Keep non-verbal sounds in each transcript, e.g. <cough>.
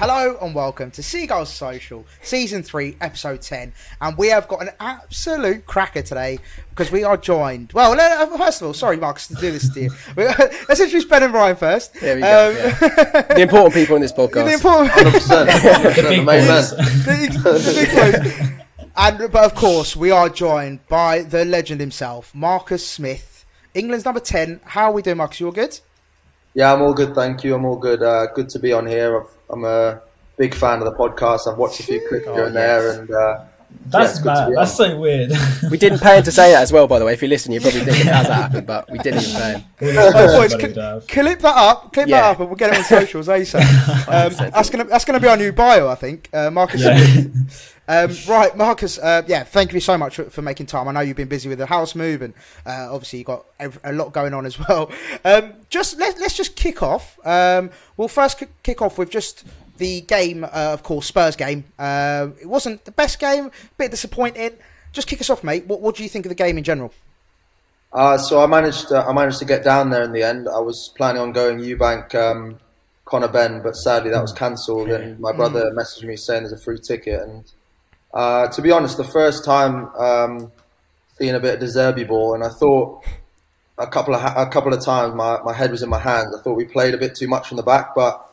Hello and welcome to Seagulls Social, Season 3, Episode 10. And we have got an absolute cracker today because we are joined. Well, let- uh, first of all, sorry, Marcus, to do this to you. <laughs> Let's introduce Ben and Brian first. There we go, Um, <laughs> The important people in this podcast. the important. 100%. 100% The the main man. the, the big. And but of course, we are joined by the legend himself, Marcus Smith, England's number 10. How are we doing, Marcus? You all good? Yeah, I'm all good, thank you. I'm all good. Uh, good to be on here. I've, I'm a big fan of the podcast. I've watched a few clips here and there, and uh, That's it's good to bad. That's so weird. We didn't pay him to say that as well, by the way. If you listen, you probably think it that <laughs> happened, but we didn't even pay him. <laughs> Oh, boys, Everybody cl- clip that up, clip that up, and we'll get it on socials <laughs> ASAP. Um, that's gonna that's gonna be our new bio, I think. Uh, Marcus. Yeah. Um, right, Marcus. Uh, yeah, thank you so much for, for making time. I know you've been busy with the house move, and uh, obviously you got ev- a lot going on as well. Um, just let, let's just kick off. Um, we'll first kick off with just the game, uh, of course, Spurs game. Uh, it wasn't the best game, a bit disappointing. Just kick us off, mate. What, what do you think of the game in general? uh, so I managed. To, I managed to get down there in the end. I was planning on going Eubank, um, Conor Benn, but sadly that was cancelled. And my brother messaged me saying there's a free ticket. And uh, to be honest, the first time um, seeing a bit of De Zerbi ball, and I thought a couple of a couple of times my, my head was in my hands. I thought we played a bit too much from the back, but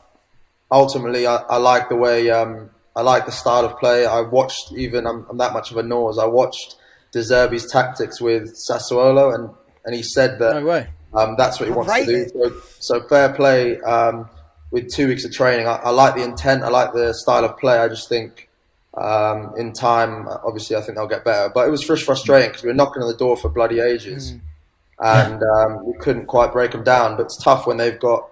ultimately I, I like the way um, I like the style of play. I watched even I'm, I'm that much of a nose. I watched De Zerbi's tactics with Sassuolo, and, and he said that No way. um, that's what he wants to do. So, so fair play. Um, with two weeks of training, I, I like the intent. I like the style of play. I just think um, in time, obviously, I think they'll get better. But it was just frustrating because we were knocking on the door for bloody ages, and um, we couldn't quite break them down. But it's tough when they've got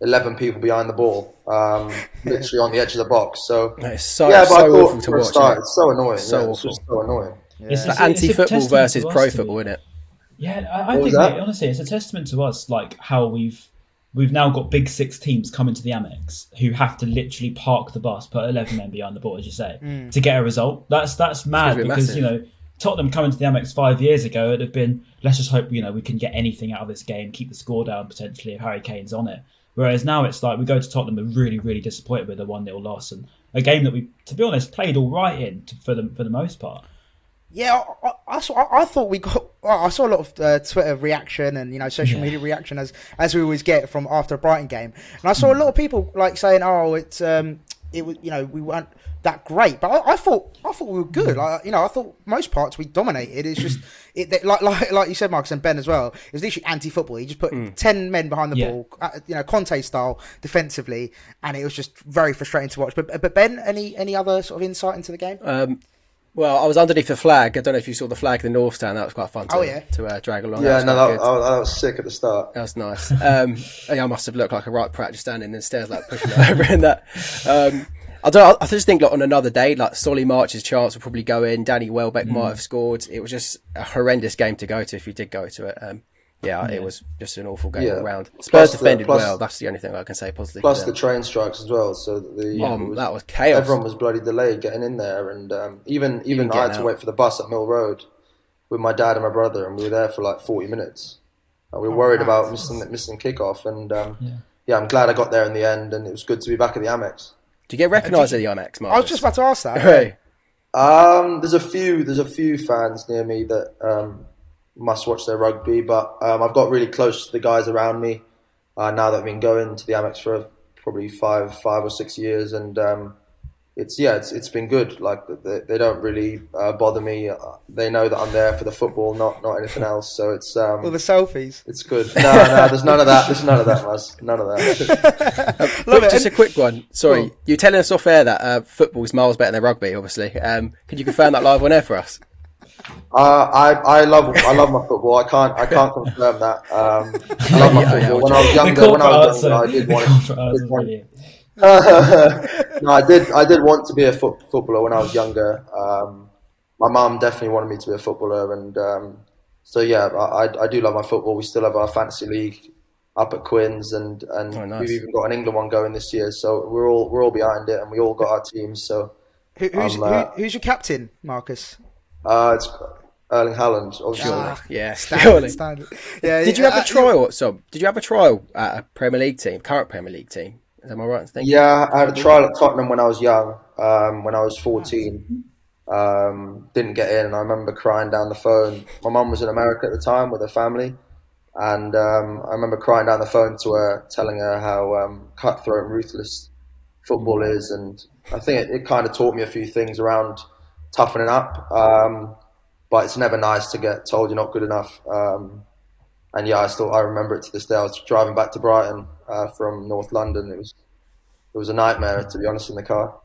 eleven people behind the ball, um, <laughs> literally on the edge of the box. So It's so, yeah, but I thought awful to watch. start, it? it's so annoying. So yeah, it's just so annoying. It's, It's it's like a- it's a anti-football versus pro football, isn't it? Yeah, I, I think that? honestly, it's a testament to us, like how we've we've now got big six teams coming to the Amex who have to literally park the bus, put eleven men behind the ball, as you say, to get a result. That's that's mad be because massive. you know Tottenham coming to the Amex five years ago, it'd have been let's just hope you know we can get anything out of this game, keep the score down potentially if Harry Kane's on it. Whereas now it's like we go to Tottenham, and we're really really disappointed with a one 0 loss and a game that we, to be honest, played all right in for the for the most part. Yeah, I, I, I, saw, I I thought we got. <laughs> I saw a lot of uh, Twitter reaction and you know social Yeah. media reaction as as we always get from after a Brighton game, and I saw a lot of people like saying, "Oh, it's um, it was you know we weren't that great," but I, I thought I thought we were good. Like you know, I thought most parts we dominated. It's just it that- like like <laughs> like you said, Marcus and Ben as well. It was literally anti-football. He just put ten men behind the Yeah. ball, uh, you know, Conte style defensively, and it was just very frustrating to watch. But but Ben, any any other sort of insight into the game? Um, well, I was underneath the flag. I don't know if you saw the flag, the North Stand. That was quite fun to, Oh, yeah. to uh, drag along. Yeah, was no, quite that, good. that, that was sick at the start. That was nice. Um, <laughs> yeah, I must have looked like a right prat just standing in the stairs, like pushing it <laughs> over in that. Um, I don't. I just think like on another day, like Solly March's chance would probably go in. Danny Welbeck Mm. might have scored. It was just a horrendous game to go to if you did go to it. Um, yeah, it was just an awful game Yeah. all round. Plus Spurs the- defended plus- well. That's the only thing I can say positive. Plus the train strikes as well. So the Oh, was- that was chaos. everyone was bloody delayed getting in there, and um, even even I had getting to out. wait for the bus at Mill Road with my dad and my brother, and we were there for like forty minutes. And we were worried nice. about missing missing kickoff, and um, Yeah. yeah. I'm glad I got there in the end, and it was good to be back at the Amex. Do you get recognised at the Amex, Marcus? I was just about to ask that. <laughs> Hey. Um, there's a few there's a few fans near me that um, must watch their rugby, but um, I've got really close to the guys around me uh, now that I've been going to the Amex for probably five five or six years, and um, it's yeah it's it's been good. Like they, they don't really uh, bother me. Uh, They know that I'm there for the football, not not anything else. So it's um, All the selfies. it's good. No, no, there's none of that. There's none of that, Maz. None of that. <laughs> Love Quick- it. just a quick one. Sorry, Go on. you're telling us off air that uh, football's miles better than rugby. Obviously, um, could you confirm that live on air for us? Uh, I I love I love my football. I can't I can't confirm that. Um, I love my Yeah, <laughs> yeah, football. When I was younger, when I was younger, I did want. corporate answer did want- brilliant. <laughs> no, I did. I did want to be a foot, footballer when I was younger. Um, my mum definitely wanted me to be a footballer, and um, so yeah, I, I- I do love my football. We still have our fantasy league up at Quins, and and Oh, nice. we've even got an England one going this year. So we're all we're all behind it, and we all got our teams. So Who, who's, Um, uh, who, who's your captain, Marcus? uh, it's Erling Haaland, obviously. Ah, <laughs> Yeah, standard, surely. standard. Yeah, Did you yeah, have a uh, trial? So, did you have a trial at a Premier League team, current Premier League team? Is that right? Thinking? Yeah, I had a trial at Tottenham when I was young. Um, when I was 14, um, didn't get in. And I remember crying down the phone. My mum was in America at the time with her family, and um, I remember crying down the phone to her, telling her how um, cutthroat and ruthless football is. And I think it, it kind of taught me a few things around toughening up. Um, but it's never nice to get told you're not good enough. And yeah, I still I remember it to this day. I was driving back to Brighton uh, from North London. It was it was a nightmare to be honest in the car.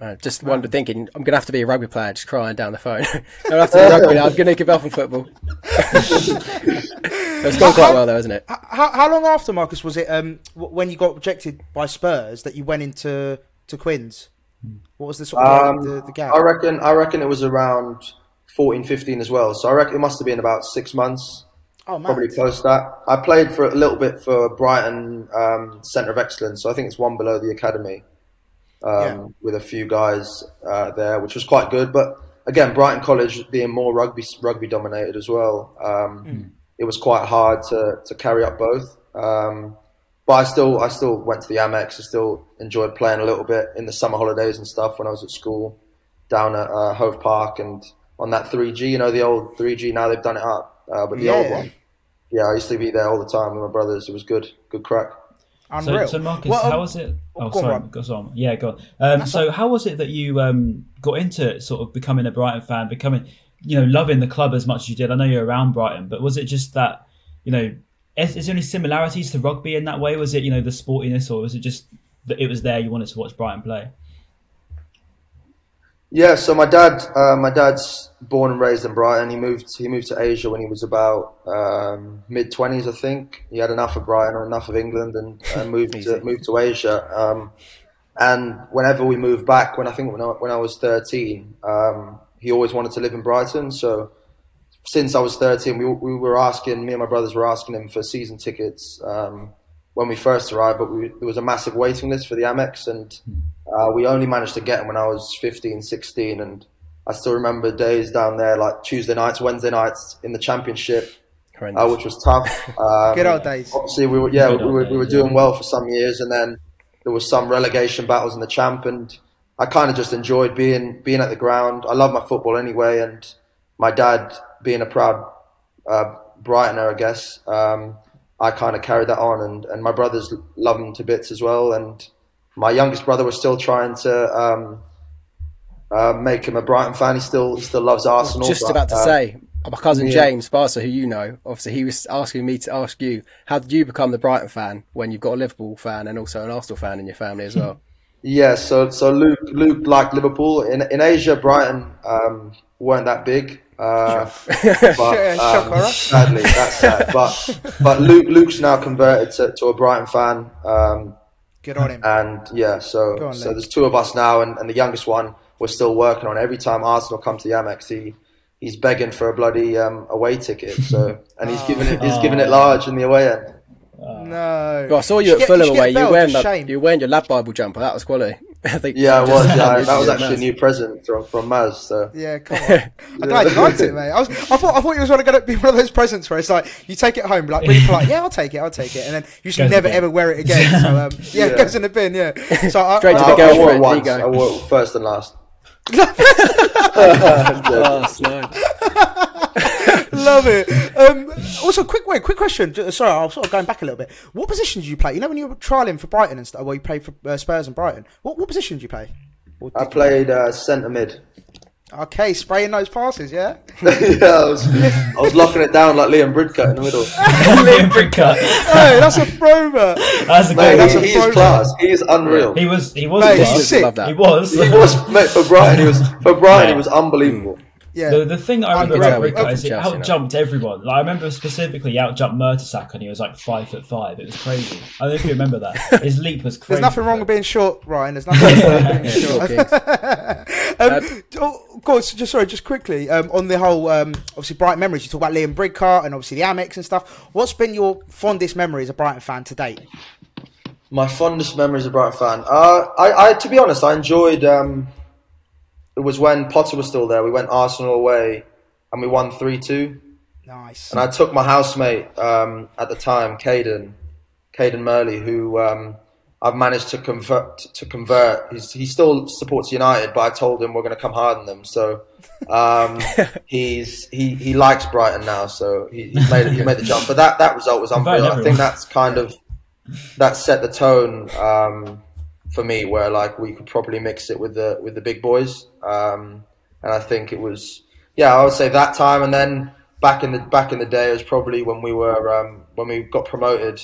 Uh, just wonder, thinking I'm gonna have to be a rugby player, just crying down the phone. <laughs> I don't have to be rugby now. I'm gonna give up on football. <laughs> it's gone quite well though, isn't it? How, how long after Marcus was it um, w- when you got rejected by Spurs that you went into to Quins? What was the sort of Um, the, the gap? I reckon I reckon it was around 14, 15 as well. So I reckon it must have been about six months, oh man, probably close to that. I played for a little bit for Brighton um, Centre of Excellence, so I think it's one below the academy, um, Yeah. with a few guys uh, there, which was quite good. But again, Brighton College being more rugby rugby dominated as well, um, it was quite hard to, to carry up both. Um, but I still I still went to the Amex. I still enjoyed playing a little bit in the summer holidays and stuff when I was at school down at uh, Hove Park and on that 3G. You know the old 3G. Now they've done it up, uh, but the old one. Yeah, I used to be there all the time with my brothers. It was good, good crack. unreal. So, so Marcus, Well, um, how was it? Oh, go sorry, Rob. go on. Yeah, go on. Um, so, how was it that you um, got into sort of becoming a Brighton fan, becoming, you know, loving the club as much as you did? I know you're around Brighton, but was it just that, you know, is, is there any similarities to rugby in that way? Was it, you know, the sportiness, or was it just that it was there you wanted to watch Brighton play? Yeah, so my dad, uh, my dad's born and raised in Brighton. He moved, he moved to Asia when he was about um, mid twenties, I think. He had enough of Brighton or enough of England, and, and <laughs> moved to moved to Asia. Um, and whenever we moved back, when I think when I, when I was thirteen, um, he always wanted to live in Brighton. So since I was thirteen, we we were asking me and my brothers were asking him for season tickets um, when we first arrived, but we, there was a massive waiting list for the Amex, and uh, we only managed to get them when I was 15, 16, and I still remember days down there, like Tuesday nights, Wednesday nights in the championship, uh, which was tough. <laughs> Um, Good old days. Obviously, we were yeah Good we old were, we were doing yeah. well for some years, and then there was some relegation battles in the champ, and I kind of just enjoyed being being at the ground. I love my football anyway, and my dad being a proud uh, Brightoner, I guess. Um, I kind of carried that on, and, and my brothers love him to bits as well. And my youngest brother was still trying to um, uh, make him a Brighton fan. He still he still loves Arsenal. Just but, about to uh, say, my cousin yeah. James Sparser, who you know, obviously he was asking me to ask you, how did you become the Brighton fan when you've got a Liverpool fan and also an Arsenal fan in your family as well? <laughs> Yeah, so so Luke Luke liked Liverpool in in Asia. Brighton um, weren't that big, uh, but <laughs> um, sadly that's sad. But <laughs> but Luke Luke's now converted to, to a Brighton fan, um, Good on him. and yeah, so on, so Luke. there's two of us now, and, and the youngest one we're still working on. Every time Arsenal come to the Amex, he he's begging for a bloody um, away ticket. So and he's giving it he's giving it large in the away end. no. Well, I saw you should at get- Fulham should away. You bell, wearing just that, shame. you were wearing your Lad Bible jumper. That was quality. <laughs> I think Yeah, it <laughs> was. Yeah, that was actually a new present from from Maz. So Yeah, <laughs> come on. I'm glad you liked it, mate. I, was, I thought I thought you was going to be one of those presents where it's like you take it home, like really polite. Yeah, I'll take it. I'll take it, and then you should Goes never ever wear it again. So um, yeah, it goes in the bin. Yeah. So I, Straight to the I, I wore it there you once. go. I wore it first and last. Oh, slow. <laughs> Love it. Um, also, quick wait, quick question. Ju- Sorry, I'm sort of going back a little bit. What position did you play? You know, when you were trialing for Brighton and stuff, well, you played for uh, Spurs and Brighton. What what position did you play? Or I did played uh, centre mid. Okay, spraying those passes. Yeah. <laughs> yeah, I was, I was locking it down like Liam Bridcutt in the middle. <laughs> Liam Bridcutt. hey, that's a thrower. That's a Mate, good that's he, a he's pro- class. He's unreal. He was. He was. Mate, class. he's sick. Love that. He was. He was mate for Brighton. He was for Brighton. He was unbelievable. Yeah. The, the thing I remember about Rico is to he Chelsea now. out jumped everyone. Like I remember specifically he out jumped Mertesacker and he was like five foot five. It was crazy. I don't know if you remember that. <laughs> His leap was crazy. There's nothing wrong with being short, Ryan. There's <laughs> nothing wrong with being short. Kings. <laughs> um, oh, God, so just sorry, just quickly um, on the whole, um, obviously bright memories. You talk about Liam Bridcutt and obviously the Amex and stuff. What's been your fondest memory as a Brighton fan to date? My fondest memories a Brighton fan. Uh, I, I, to be honest, I enjoyed. Um, it was when Potter was still there. We went Arsenal away, and we won three two. Nice. And I took my housemate um, at the time, Caden, Caden Murley, who um, I've managed to convert to convert. He's, he still supports United, but I told him we're going to come hard on them. So um, <laughs> he's he, he likes Brighton now. So he, he's made he made the jump. But that, that result was unreal. I think that's kind of that set the tone um, for me, where like we could probably mix it with the with the big boys. Um, and I think it was yeah, I would say that time, and then back in the back in the day, it was probably when we were um, when we got promoted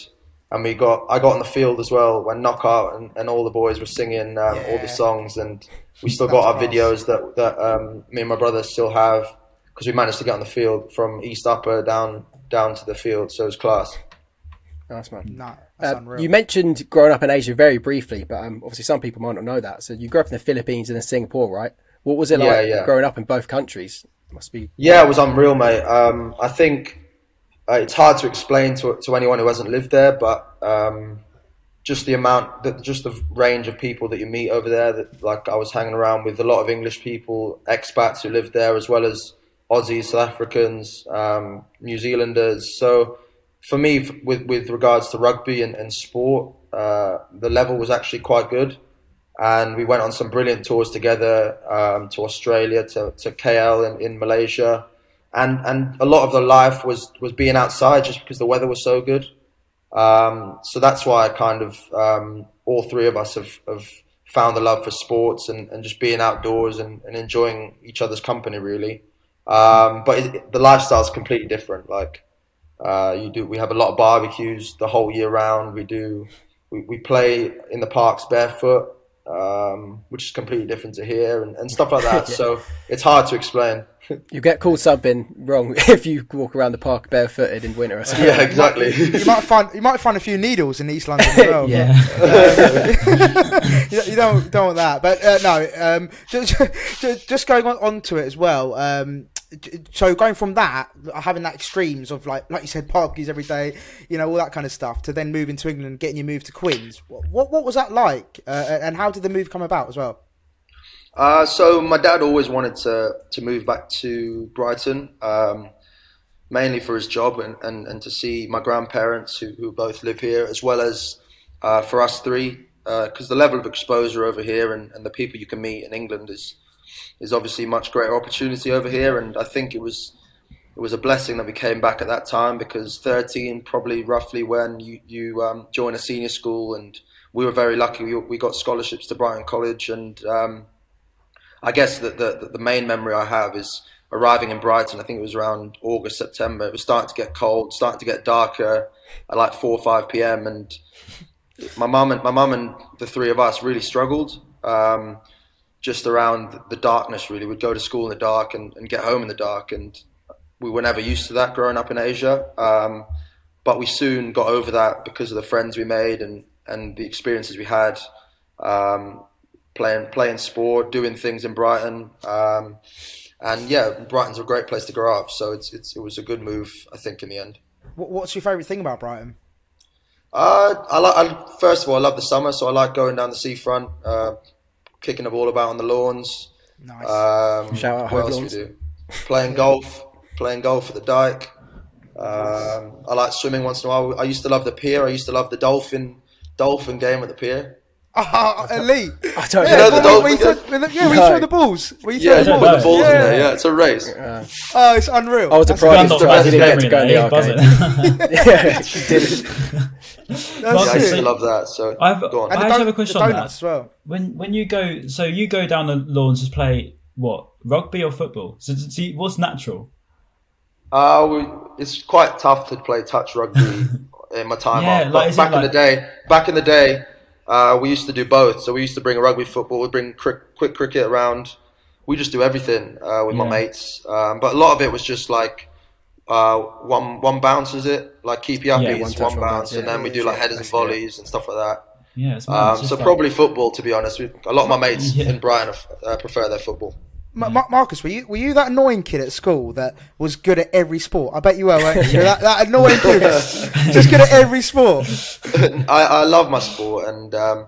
and we got I got on the field as well when knockout and, and all the boys were singing um, yeah. all the songs and we still got our videos that that um, me and my brother still have because we managed to get on the field from East Upper down down to the field so it was class. Nice man. No, uh, you mentioned growing up in Asia very briefly, but um, obviously some people might not know that. So you grew up in the Philippines and then Singapore, right? What was it like yeah, yeah. growing up in both countries? Must be. Yeah, it was unreal, mate. Um, I think uh, it's hard to explain to, to anyone who hasn't lived there, but um, just the amount, the, just the range of people that you meet over there. That like I was hanging around with a lot of English people, expats who lived there, as well as Aussies, South Africans, um, New Zealanders. So for me, with with regards to rugby and, and sport, uh, the level was actually quite good. And we went on some brilliant tours together um, to Australia, to, to KL in, in Malaysia and and a lot of the life was was being outside just because the weather was so good. Um, so that's why I kind of um, all three of us have, have found the love for sports and, and just being outdoors and, and enjoying each other's company really. Um, but it, the lifestyle is completely different. Like uh, you do, we have a lot of barbecues the whole year round. We do, we, we play in the parks barefoot, um, which is completely different to here and, and stuff like that. yeah. <laughs> So it's hard to explain. <laughs> You get called something wrong <laughs> if you walk around the park barefooted in winter. Or something. Yeah, exactly. You might find you might find a few needles in East London as well. yeah, you, you, don't don't want that. But uh, no, um, just, just, going on, on to it as well. Um, so going from that, having that extremes of like like you said, parkies every day, you know, all that kind of stuff, to then moving to England, getting your move to Quins. What what was that like, uh, and how did the move come about as well? Uh, so my dad always wanted to to move back to Brighton, um, mainly for his job and, and, and to see my grandparents who, who both live here, as well as uh, for us three, because uh, the level of exposure over here and, and the people you can meet in England is is obviously much greater opportunity over here, and I think it was it was a blessing that we came back at that time because 13 probably roughly when you you um, join a senior school and we were very lucky we, we got scholarships to Brighton College and um, I guess the, the, the main memory I have is arriving in Brighton. I think it was around August, September. It was starting to get cold, starting to get darker at like four or five p.m. And my mum and my mum and the three of us really struggled. Um, just around the darkness, really, we'd go to school in the dark and, and, get home in the dark, and we were never used to that growing up in Asia. Um, but we soon got over that because of the friends we made and, and the experiences we had. Um, playing playing sport, doing things in Brighton. Um, and yeah, Brighton's a great place to grow up, so it's, it's it was a good move, I think, in the end. What's your favourite thing about Brighton? Uh, I like. I, first of all, I love the summer, so I like going down the seafront, uh, kicking the ball about on the lawns. Nice. Um, Shout out what else lawns. we do? Playing golf, playing golf at the Dyke. Um, I like swimming once in a while. I used to love the pier. I used to love the dolphin dolphin game at the pier. Uh, elite. I don't yeah, know. The throw, yeah, we throw the balls. We yeah, throw the balls. the balls yeah. in there. Yeah, it's a race. Yeah. Oh, it's unreal. I was surprised I didn't get to go in the arcade. <laughs> yeah, <laughs> she did. yeah, I used to love that. So I've, go on. I actually have a question on that. As well. When when you go, so you go down the lawns to play what rugby or football? So see, what's natural? Uh, we, it's quite tough to play touch rugby <laughs> in my time yeah, off. Like, back like, in the day, back in the day uh, we used to do both. So we used to bring a rugby football, we'd bring quick, quick cricket around. We just do everything uh, with yeah. my mates. Um, but a lot of it was just like uh, one one bounce, is it? Like keep you up, yeah, one, one, bounce, and then we do like headers and volleys and stuff like that. Yeah, um, so probably football, to be honest. A lot of my mates <laughs> in Brighton uh, prefer their football. Marcus, were you were you that annoying kid at school that was good at every sport? I bet you were, weren't you? <laughs> that, that annoying kid, just good at every sport. <laughs> I, I love my sport, and um,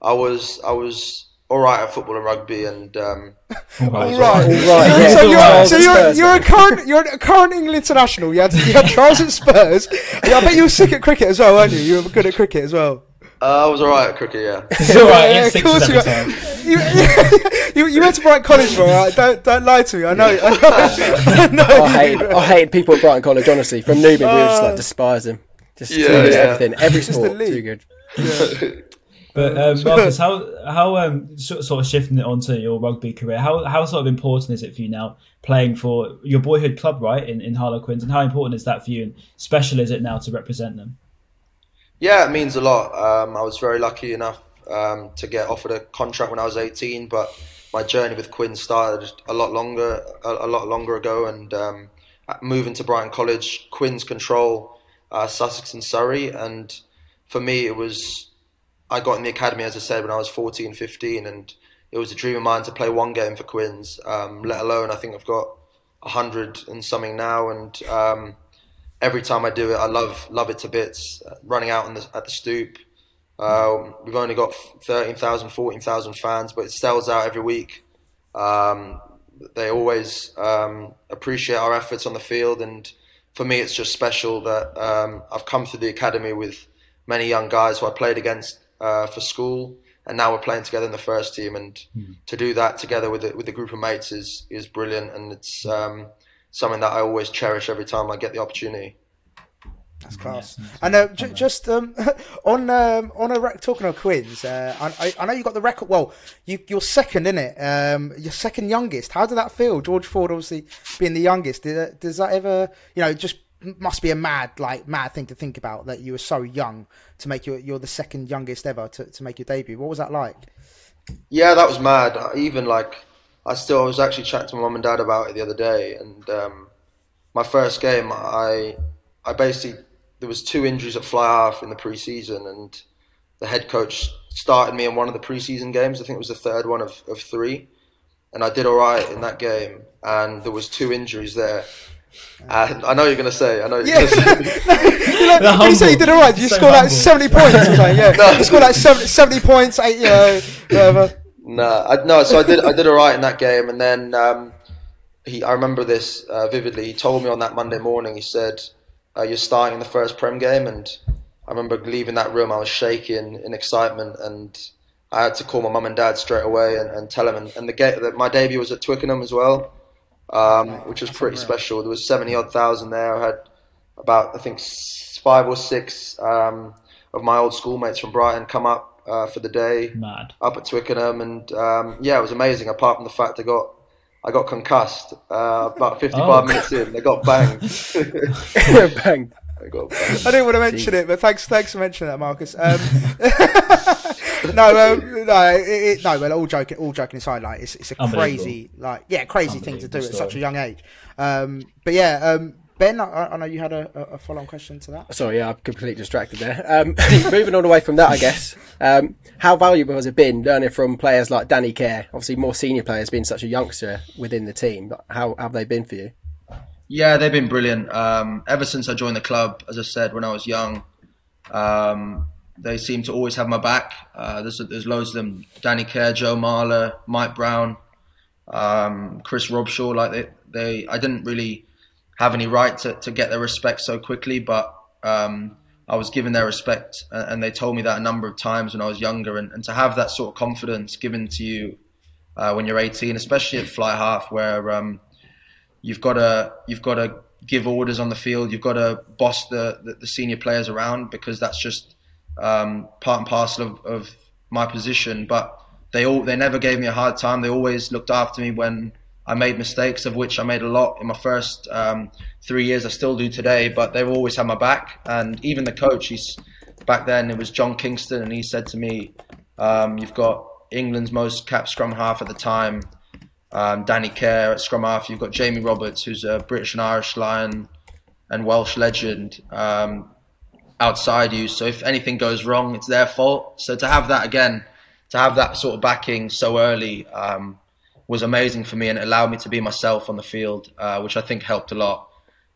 I was I was all right at football and rugby, and um, <laughs> all right, all right. Yeah. So, you're, so you're, you're a current you're a current England international. You had you had Charles at Spurs. Yeah, I bet you were sick at cricket as well, weren't you? You were good at cricket as well. Uh, I was alright at cricket, yeah. It's all right. Yeah, it's of course you time. You, <laughs> you, you went to Brighton College, bro. Right? Don't don't lie to me. I know. I know, <laughs> I know I you- hated, I hated people at Brighton College. Honestly, from Newman, we would just Uh, like despise them. Just Yeah, too good yeah. everything, every Just the sport, league. too good. But um, <laughs> Marcus, how how um sort sort of shifting it onto your rugby career? How how sort of important is it for you now playing for your boyhood club, right, in in Harlequins, and how important is that for you? And special is it now to represent them? Yeah, it means a lot. Um, I was very lucky enough um, to get offered a contract when I was 18, but my journey with Quins started a lot longer, a, a lot longer ago. And um, moving to Brighton College, Quins control uh, Sussex and Surrey, and for me, it was I got in the academy as I said when I was 14, 15, and it was a dream of mine to play one game for Quins. Um, let alone I think I've got hundred and something now, and um, every time I do it, I love love it to bits. Uh, running out the, at the stoop, um, we've only got 13,000, 14,000 fans, but it sells out every week. Um, they always um, appreciate our efforts on the field, and for me, it's just special that um, I've come through the academy with many young guys who I played against uh, for school, and now we're playing together in the first team. And to do that together with a, with a group of mates is is brilliant, and it's um, something that I always cherish every time I get the opportunity. That's class. And uh, j- just um, <laughs> on um, on a rec- talking of Quins, uh, I, I- I know you got the record. Well, you, you're second in it. Um, you're second youngest. How did that feel? George Ford, obviously being the youngest. Did does that ever, you know, just must be a mad like mad thing to think about that you were so young to make your you're the second youngest ever to, to make your debut. What was that like? Yeah, that was mad. Even like, I still I was actually chatting to my mum and dad about it the other day, and um, my first game, I I basically there was two injuries at fly half in the preseason, and the head coach started me in one of the preseason games. I think it was the third one of, of three, and I did all right in that game. And there was two injuries there. And I know you're going to say, I know you're Yeah. going to say, <laughs> you, know, you <laughs> say you did all right. You So scored like seventy points. Or something, yeah, <laughs> you scored like 70, 70 points. Eight, you know, whatever. No, I, no. So I did. I did all right in that game, and then um, he. I remember this uh, vividly. He told me on that Monday morning. He said, uh, "You're starting in the first Prem game," and I remember leaving that room. I was shaking in excitement, and I had to call my mum and dad straight away and, and tell them. And, and the ga- that my debut was at Twickenham as well, um, which was pretty special. There was seventy odd thousand there. I had about I think five or six um, of my old schoolmates from Brighton come up uh, for the day Mad. up at Twickenham, and um, yeah, it was amazing. Apart from the fact I got I got concussed uh, about <laughs> 55 Oh. minutes in. They got banged. <laughs> Bang. they got banged. I didn't want to mention it, but thanks, thanks for mentioning that, Marcus. Um, <laughs> no, um, no, it, it, no. Well, all joking, all joking aside, like it's, it's a crazy, like yeah, crazy thing to do at such a young age. Um, but yeah, um, Ben, I, I know you had a, a follow-on question to that. Sorry, yeah, I'm completely distracted there. Um, <laughs> moving on away from that, I guess. Um, how valuable has it been learning from players like Danny Care? Obviously, more senior players, being such a youngster within the team. But how have they been for you? Yeah, they've been brilliant. Um, ever since I joined the club, as I said, when I was young, um, they seem to always have my back. Uh, there's, there's loads of them: Danny Care, Joe Marler, Mike Brown, um, Chris Robshaw. Like they, they, I didn't really have any right to, to get their respect so quickly, but um, I was given their respect, and, they told me that a number of times when I was younger. And, and to have that sort of confidence given to you uh, when you're 18, especially at fly half, where um, you've got to you've got to give orders on the field. You've got to boss the, the, the senior players around because that's just um, part and parcel of, of my position. But they all they never gave me a hard time. They always looked after me when I made mistakes, of which I made a lot in my first um, three years. I still do today, but they've always had my back. And even the coach, he's back then it was John Kingston, and he said to me, um, "You've got England's most capped scrum half at the time." um, Danny Care at scrum half. You've got Jamie Roberts, who's a British and Irish lion and Welsh legend um, outside you. So if anything goes wrong, it's their fault. So to have that again, to have that sort of backing so early um, was amazing for me and it allowed me to be myself on the field, uh, which I think helped a lot.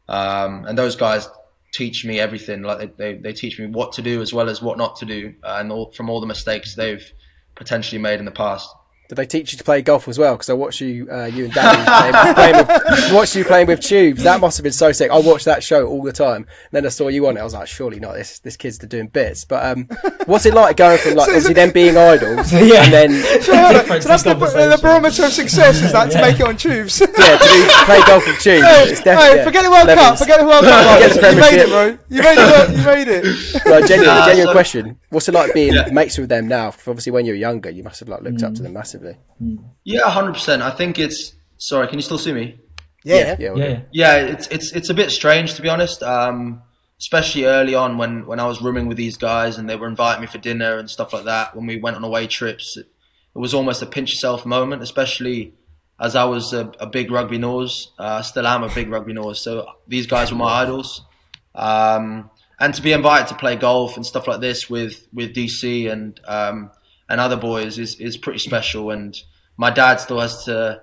Um, and those guys teach me everything. Like they, they, teach me what to do as well as what not to do, uh, and all, from all the mistakes they've potentially made in the past. Did they teach you to play golf as well? Because I watched you, uh, you and Danny playing, playing with, <laughs> watched you playing with tubes. That must have been so sick. I watched that show all the time. And then I saw you on it. I was like, surely not. This this kid's doing bits. But um, what's it like going from like <laughs> obviously them being idols <laughs> Yeah. and then So, hold so that's the, in the conversation. barometer of success is that to make it on tubes. yeah to do, play golf with tubes. Hey, it's definitely hey, forget the World Cup. Forget the World Cup. Forget the you made it, bro. You made it. bro. You made it. Like, genuine, Nah, genuine so- question. What's it like being Yeah. mates with them now? 'Cause Obviously, when you were younger, you must have like looked up to them massively. Yeah, hundred percent. I think it's. Sorry, can you still see me? Yeah. yeah, Yeah, yeah. Yeah, it's it's it's a bit strange to be honest. Um, especially early on when when I was rooming with these guys and they were inviting me for dinner and stuff like that. When we went on away trips, it, it was almost a pinch yourself moment. Especially as I was a, a big rugby nose, uh, I still am a big rugby nose. So these guys were my idols. Um, and to be invited to play golf and stuff like this with with DC and um, and other boys is is pretty special. And my dad still has to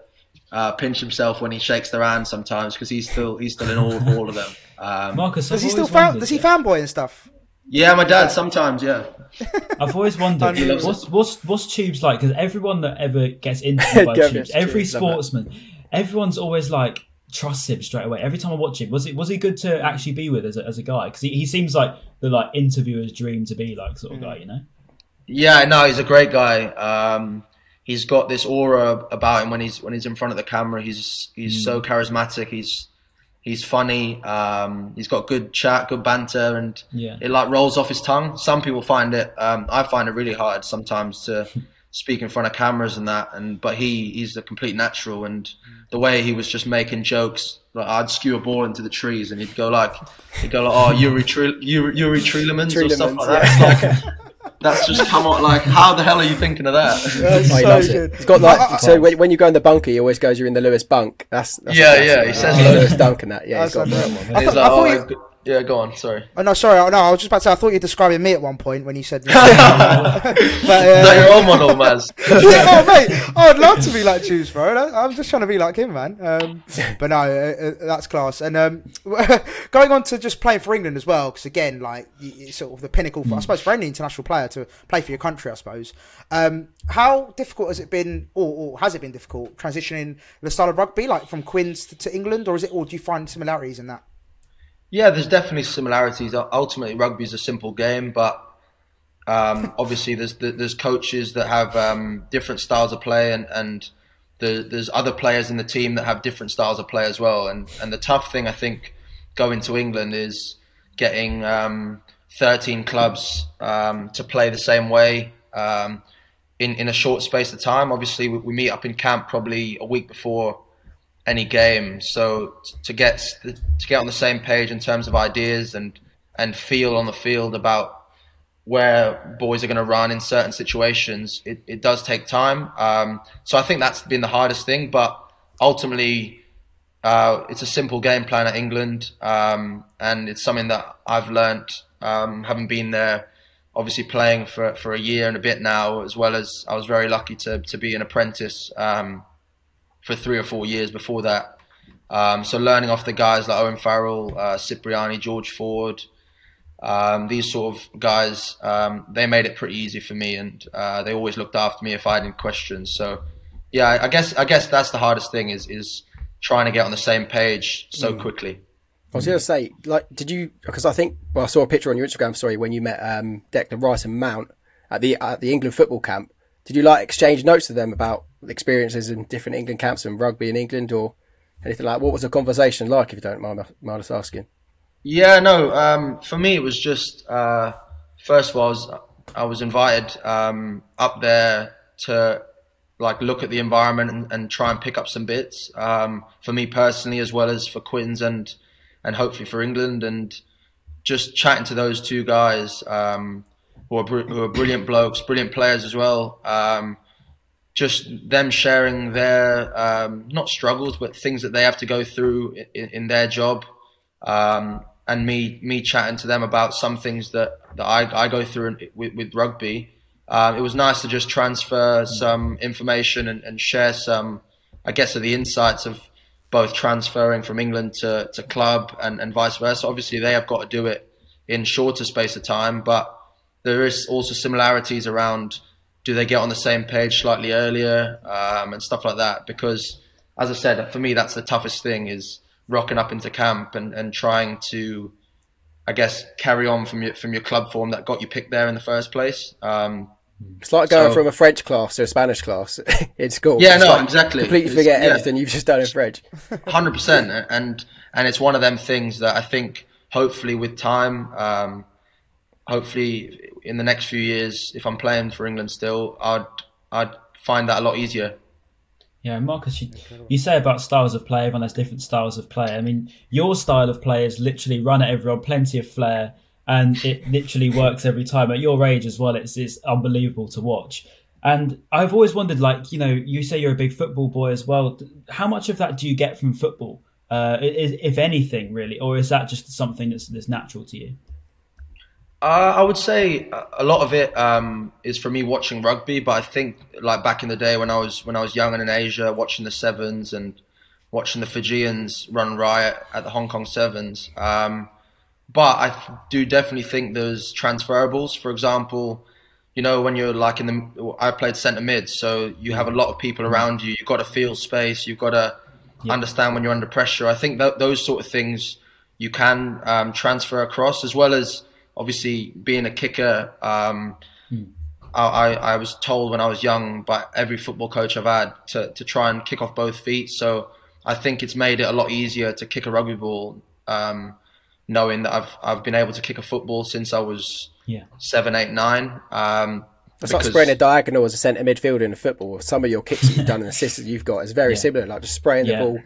uh, pinch himself when he shakes their hand sometimes because he's still he's still in awe of <laughs> all of them. Um, Marcus, Does I've he still fan? wondered, Does he yeah. fanboy and stuff? yeah, my dad sometimes. Yeah, <laughs> I've always wondered what's what's what's tubes like because everyone that ever gets into <laughs> by Go tubes, every Tubes, sportsman, everyone's always like trusts him straight away. Every time I watch him, was it was he good to actually be with as a, as a guy? Because he, he seems like the like interviewer's dream to be like sort of guy, you know? Yeah. No, he's a great guy. Um, he's got this aura about him when he's when he's in front of the camera. He's he's so charismatic. He's he's funny. Um, he's got good chat, good banter, and Yeah. it like rolls off his tongue. Some people find it. Um, I find it really hard sometimes to <laughs> speak in front of cameras and that. And but he he's a complete natural, and the way he was just making jokes. Like I'd skew a ball into the trees, and he'd go like, he'd go like, "Oh, Yuri Tre- Yuri, Yuri or stuff like that." <laughs> Like, that's just come out like, how the hell are you thinking of that? <laughs> That's Oh, he so loves good. it. He's got like so when, when you go in the bunker, he always goes you're in the Lewis bunk. That's, that's Yeah, yeah, it. he says the that. Lewis dunk and that. Yeah, he's That's got that one. I And he's thought- I thought "Oh, yeah, go on, sorry." Oh no, sorry. Oh, no, I was just about to say. I thought you were describing me at one point when you said. <laughs> <laughs> but, uh, Is that your role model, Maz? <laughs> yeah, oh mate, I'd love to be like Juice, bro. I'm just trying to be like him, man. Um, but no, uh, uh, that's class. And um, going on to just playing for England as well, because again, like it's sort of the pinnacle, for, I suppose, for any international player to play for your country. I suppose. Um, how difficult has it been, or, or has it been difficult transitioning the style of rugby, like from Quins to, to England, or is it, or do you find similarities in that? Yeah, there's definitely similarities. Ultimately, rugby is a simple game, but um, <laughs> obviously there's there's coaches that have um, different styles of play, and and the, there's other players in the team that have different styles of play as well. And and the tough thing I think going to England is getting um, 13 clubs um, to play the same way. Um, in, in a short space of time, obviously we, we meet up in camp probably a week before any game. So to get to get on the same page in terms of ideas and and feel on the field about where boys are going to run in certain situations, it, it does take time. Um, so I think that's been the hardest thing. But ultimately, uh, it's a simple game plan at England, um, and it's something that I've learnt um, having been there. Obviously, playing for, for a year and a bit now, as well as I was very lucky to, to be an apprentice um, for three or four years before that. Um, so learning off the guys like Owen Farrell, uh, Cipriani, George Ford, um, these sort of guys, um, they made it pretty easy for me, and uh, they always looked after me if I had any questions. So, yeah, I, I guess I guess that's the hardest thing is is trying to get on the same page so quickly. I was going to say, like, did you? Because I think, well, I saw a picture on your Instagram story when you met um, Declan Rice and Mount at the at the England football camp. Did you like exchange notes with them about experiences in different England camps and rugby in England or anything like? What was the conversation like? If you don't mind, mind us asking. Yeah, no. Um, for me, it was just uh, first of all, I was I was invited um, up there to like look at the environment and, and try and pick up some bits um, for me personally, as well as for Quins and and hopefully for England, and just chatting to those two guys um, who are who are brilliant blokes, brilliant players as well. Just them sharing their um, not struggles, but things that they have to go through in, in their job um, and me me chatting to them about some things that, that I, I go through with, with rugby. Um, it was nice to just transfer some information and, and share some, I guess, of the insights of both transferring from England to, to club and, and vice versa. Obviously, they have got to do it in shorter space of time, but there is also similarities around do they get on the same page slightly earlier um, and stuff like that? Because as I said, for me, that's the toughest thing is rocking up into camp and, and trying to, I guess, carry on from your from your club form that got you picked there in the first place. Um, It's like going So- from a French class to a Spanish class <laughs> in school. Yeah, It's no, like exactly. Completely forget yeah. everything you've just done in French. <laughs> hundred percent, and and it's one of them things that I think hopefully with time, um, hopefully in the next few years, if I'm playing for England still, I'd I'd find that a lot easier. Yeah, Marcus, you, you say about styles of play, everyone has different styles of play. I mean, your style of play is literally run at everyone, plenty of flair, and it literally <laughs> works every time. At your age as well, it's, it's unbelievable to watch. And I've always wondered, like, you know, you say you're a big football boy as well. How much of that do you get from football, uh, if anything, really? Or is that just something that's, that's natural to you? Uh, I would say a- lot of it um, is for me watching rugby, but I think like back in the day when I was when I was young and in Asia, watching the Sevens and watching the Fijians run riot at the Hong Kong Sevens. Um, but I do definitely think there's transferables. For example, you know when you're like in the I played centre mid, so you have a lot of people around you. You've got to feel space. You've got to understand when you're under pressure. I think that those sort of things you can um, transfer across, as well as obviously being a kicker. Um, I, I I was told when I was young by every football coach I've had to, to try and kick off both feet. So I think it's made it a lot easier to kick a rugby ball, um, knowing that I've I've been able to kick a football since I was Yeah. seven, eight, nine. Um, It's like spraying a diagonal as a centre midfielder in a football. Some of your kicks that you've done and assists that you've got is very Yeah. similar, like just spraying Yeah. the ball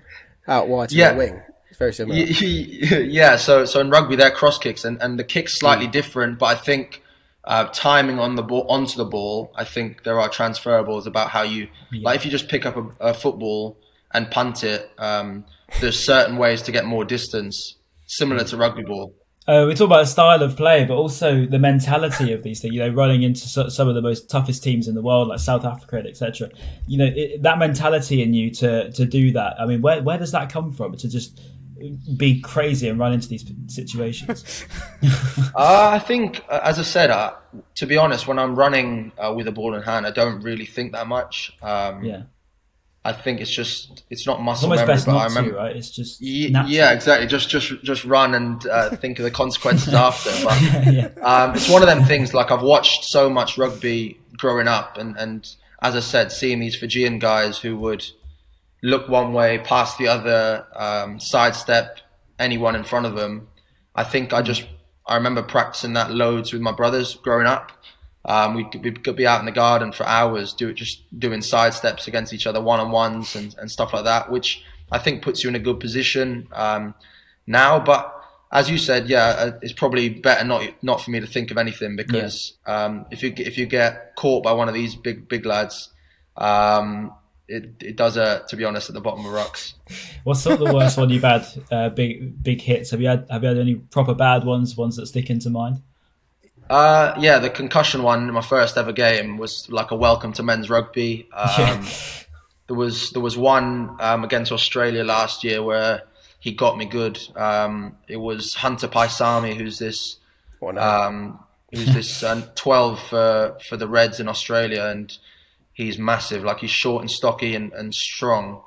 out wide to Yeah. the wing. It's very similar. <laughs> yeah, so so in rugby they're cross kicks and, and the kick's slightly different, but I think uh, timing on the ball onto the ball, I think there are transferables about how you like if you just pick up a, a football and punt it, um, there's certain ways to get more distance, similar to rugby ball. Uh, we talk about the style of play, but also the mentality of these things. You know, running into so, some of the most toughest teams in the world, like South Africa, etc. You know, it, that mentality in you to to do that. I mean, where where does that come from? To just be crazy and run into these situations. <laughs> Uh, I think, uh, as I said, uh, to be honest, when I'm running uh, with a ball in hand, I don't really think that much. Um, yeah, I think it's just it's not muscle almost memory, best but I not to, right? It's just Ye- Yeah, exactly. Just just just run and uh, <laughs> think of the consequences after. <laughs> But yeah. um, it's one of them things. Like I've watched so much rugby growing up, and and as I said, seeing these Fijian guys who would look one way, pass the other, um, sidestep anyone in front of them. I think I just I remember practicing that loads with my brothers growing up. Um, we could, could be out in the garden for hours, do it just doing side steps against each other, one on ones and, and stuff like that, which I think puts you in a good position um, now. But as you said, yeah, uh, it's probably better not not for me to think of anything because um, if you get- if you get caught by one of these big big lads, um, it it does uh, to be honest at the bottom of rocks. What's sort of the worst <laughs> one you've had? Uh, big big hits. Have you had Have you had any proper bad ones? Ones that stick into mind? Uh, yeah, the concussion one in my first ever game was like a welcome to men's rugby. <laughs> Um, Yeah. There was there was one um, against Australia last year where he got me good. Um, it was Hunter Paisami, who's this What a um, who's this uh, 12 for for the Reds in Australia, and he's massive. Like he's short and stocky and, and strong.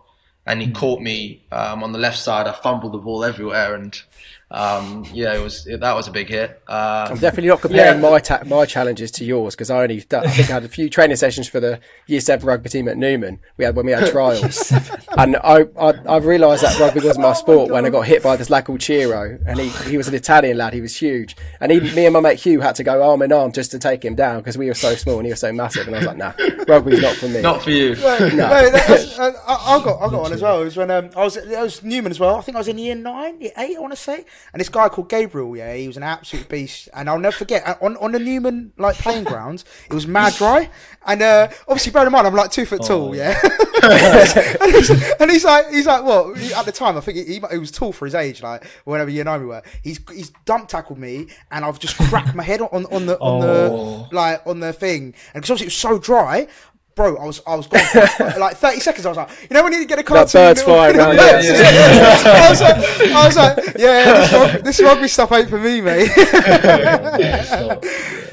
And he caught me um, on the left side. I fumbled the ball everywhere, and um, yeah, it was it, that was a big hit. Uh, I'm definitely not comparing Yeah. my ta- my challenges to yours because I only done, I think I had a few training sessions for the year seven rugby team at Newman. We had when we had <laughs> trials, and I, I I've realised that rugby wasn't my sport when I got hit by this lad called Chiro, and he he was an Italian lad. He was huge, and even me and my mate Hugh had to go arm in arm just to take him down because we were so small and he was so massive. And I was like, nah, rugby's not for me. not for you. No, no, that's, <laughs> uh, I, I got I got one as well. It was when um, I was I was Newman as well. I think I was in year nine, year eight, I want to say. And this guy called Gabriel, yeah, he was an absolute beast. And I'll never forget on on the Newman like playing <laughs> grounds, it was mad dry. And uh, obviously, bear in mind, I'm like two foot tall, Oh, yeah. <laughs> and, he's, and he's like, he's like, what? At the time, I think he, he, he was tall for his age, like whenever you know we were. He's he's dump tackled me, and I've just cracked my head on on the on Oh. the like on the thing, and because obviously it was so dry. Bro, I was I was gone for like thirty seconds. I was like, you know, when you get a cartoon, birds little- flying around, Yeah, yeah. I was like, I was like, yeah, this, rug- this rugby stuff ain't for me, mate.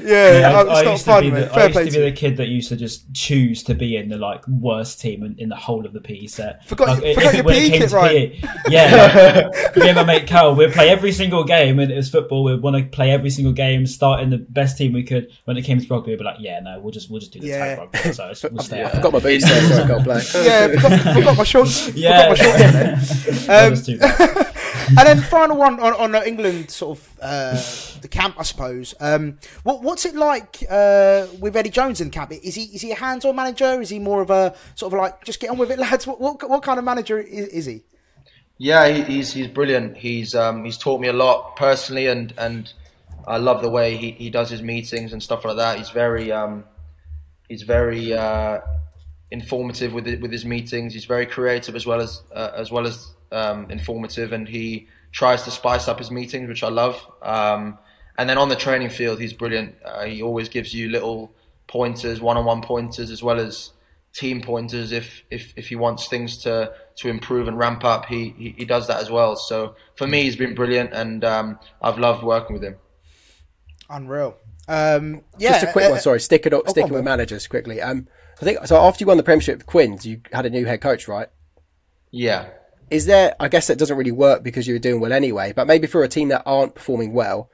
Yeah, I, it's I not used fun, to be mate. the, I used to to be the kid that used to just choose to be in the like worst team in, in the whole of the PE set. Forgot- like, forgot if your PE it kit, right? PE, yeah. like, me and my mate Cal, we'd play every single game, and it was football. We'd want to play every single game, start in the best team we could. When it came to rugby, we'd be like, yeah, no, we'll just we'll just do the Yeah. tag rugby. So it's- we'll I forgot my boots there, so I can't <laughs> play. Yeah, forgot, forgot my shorts. Yeah, <laughs> Forgot my shorts in there. That Um, was too bad. <laughs> and then final one on, on England sort of uh, the camp, I suppose. Um, what what's it like uh, with Eddie Jones in camp? Is he is he a hands-on manager? Is he more of a sort of like just get on with it, lads? What what, what kind of manager is, is he? Yeah, he, he's he's brilliant. He's um, he's taught me a lot personally, and, and I love the way he, he does his meetings and stuff like that. He's very um, he's very uh, informative with it, with his meetings. He's very creative as well as uh, as well as um, informative, and he tries to spice up his meetings, which I love. Um, and then on the training field, he's brilliant. Uh, he always gives you little pointers, one-on-one pointers, as well as team pointers. If if, if he wants things to, to improve and ramp up, he, he, he does that as well. So for me, he's been brilliant, and um, I've loved working with him. Unreal. Um, yeah, Just a quick uh, one, sorry. Stick it up, oh, sticking go on, with managers quickly. Um, I think so. After you won the Premiership with Quins, you had a new head coach, right? Yeah. Is there? I guess that doesn't really work because you were doing well anyway. But maybe for a team that aren't performing well,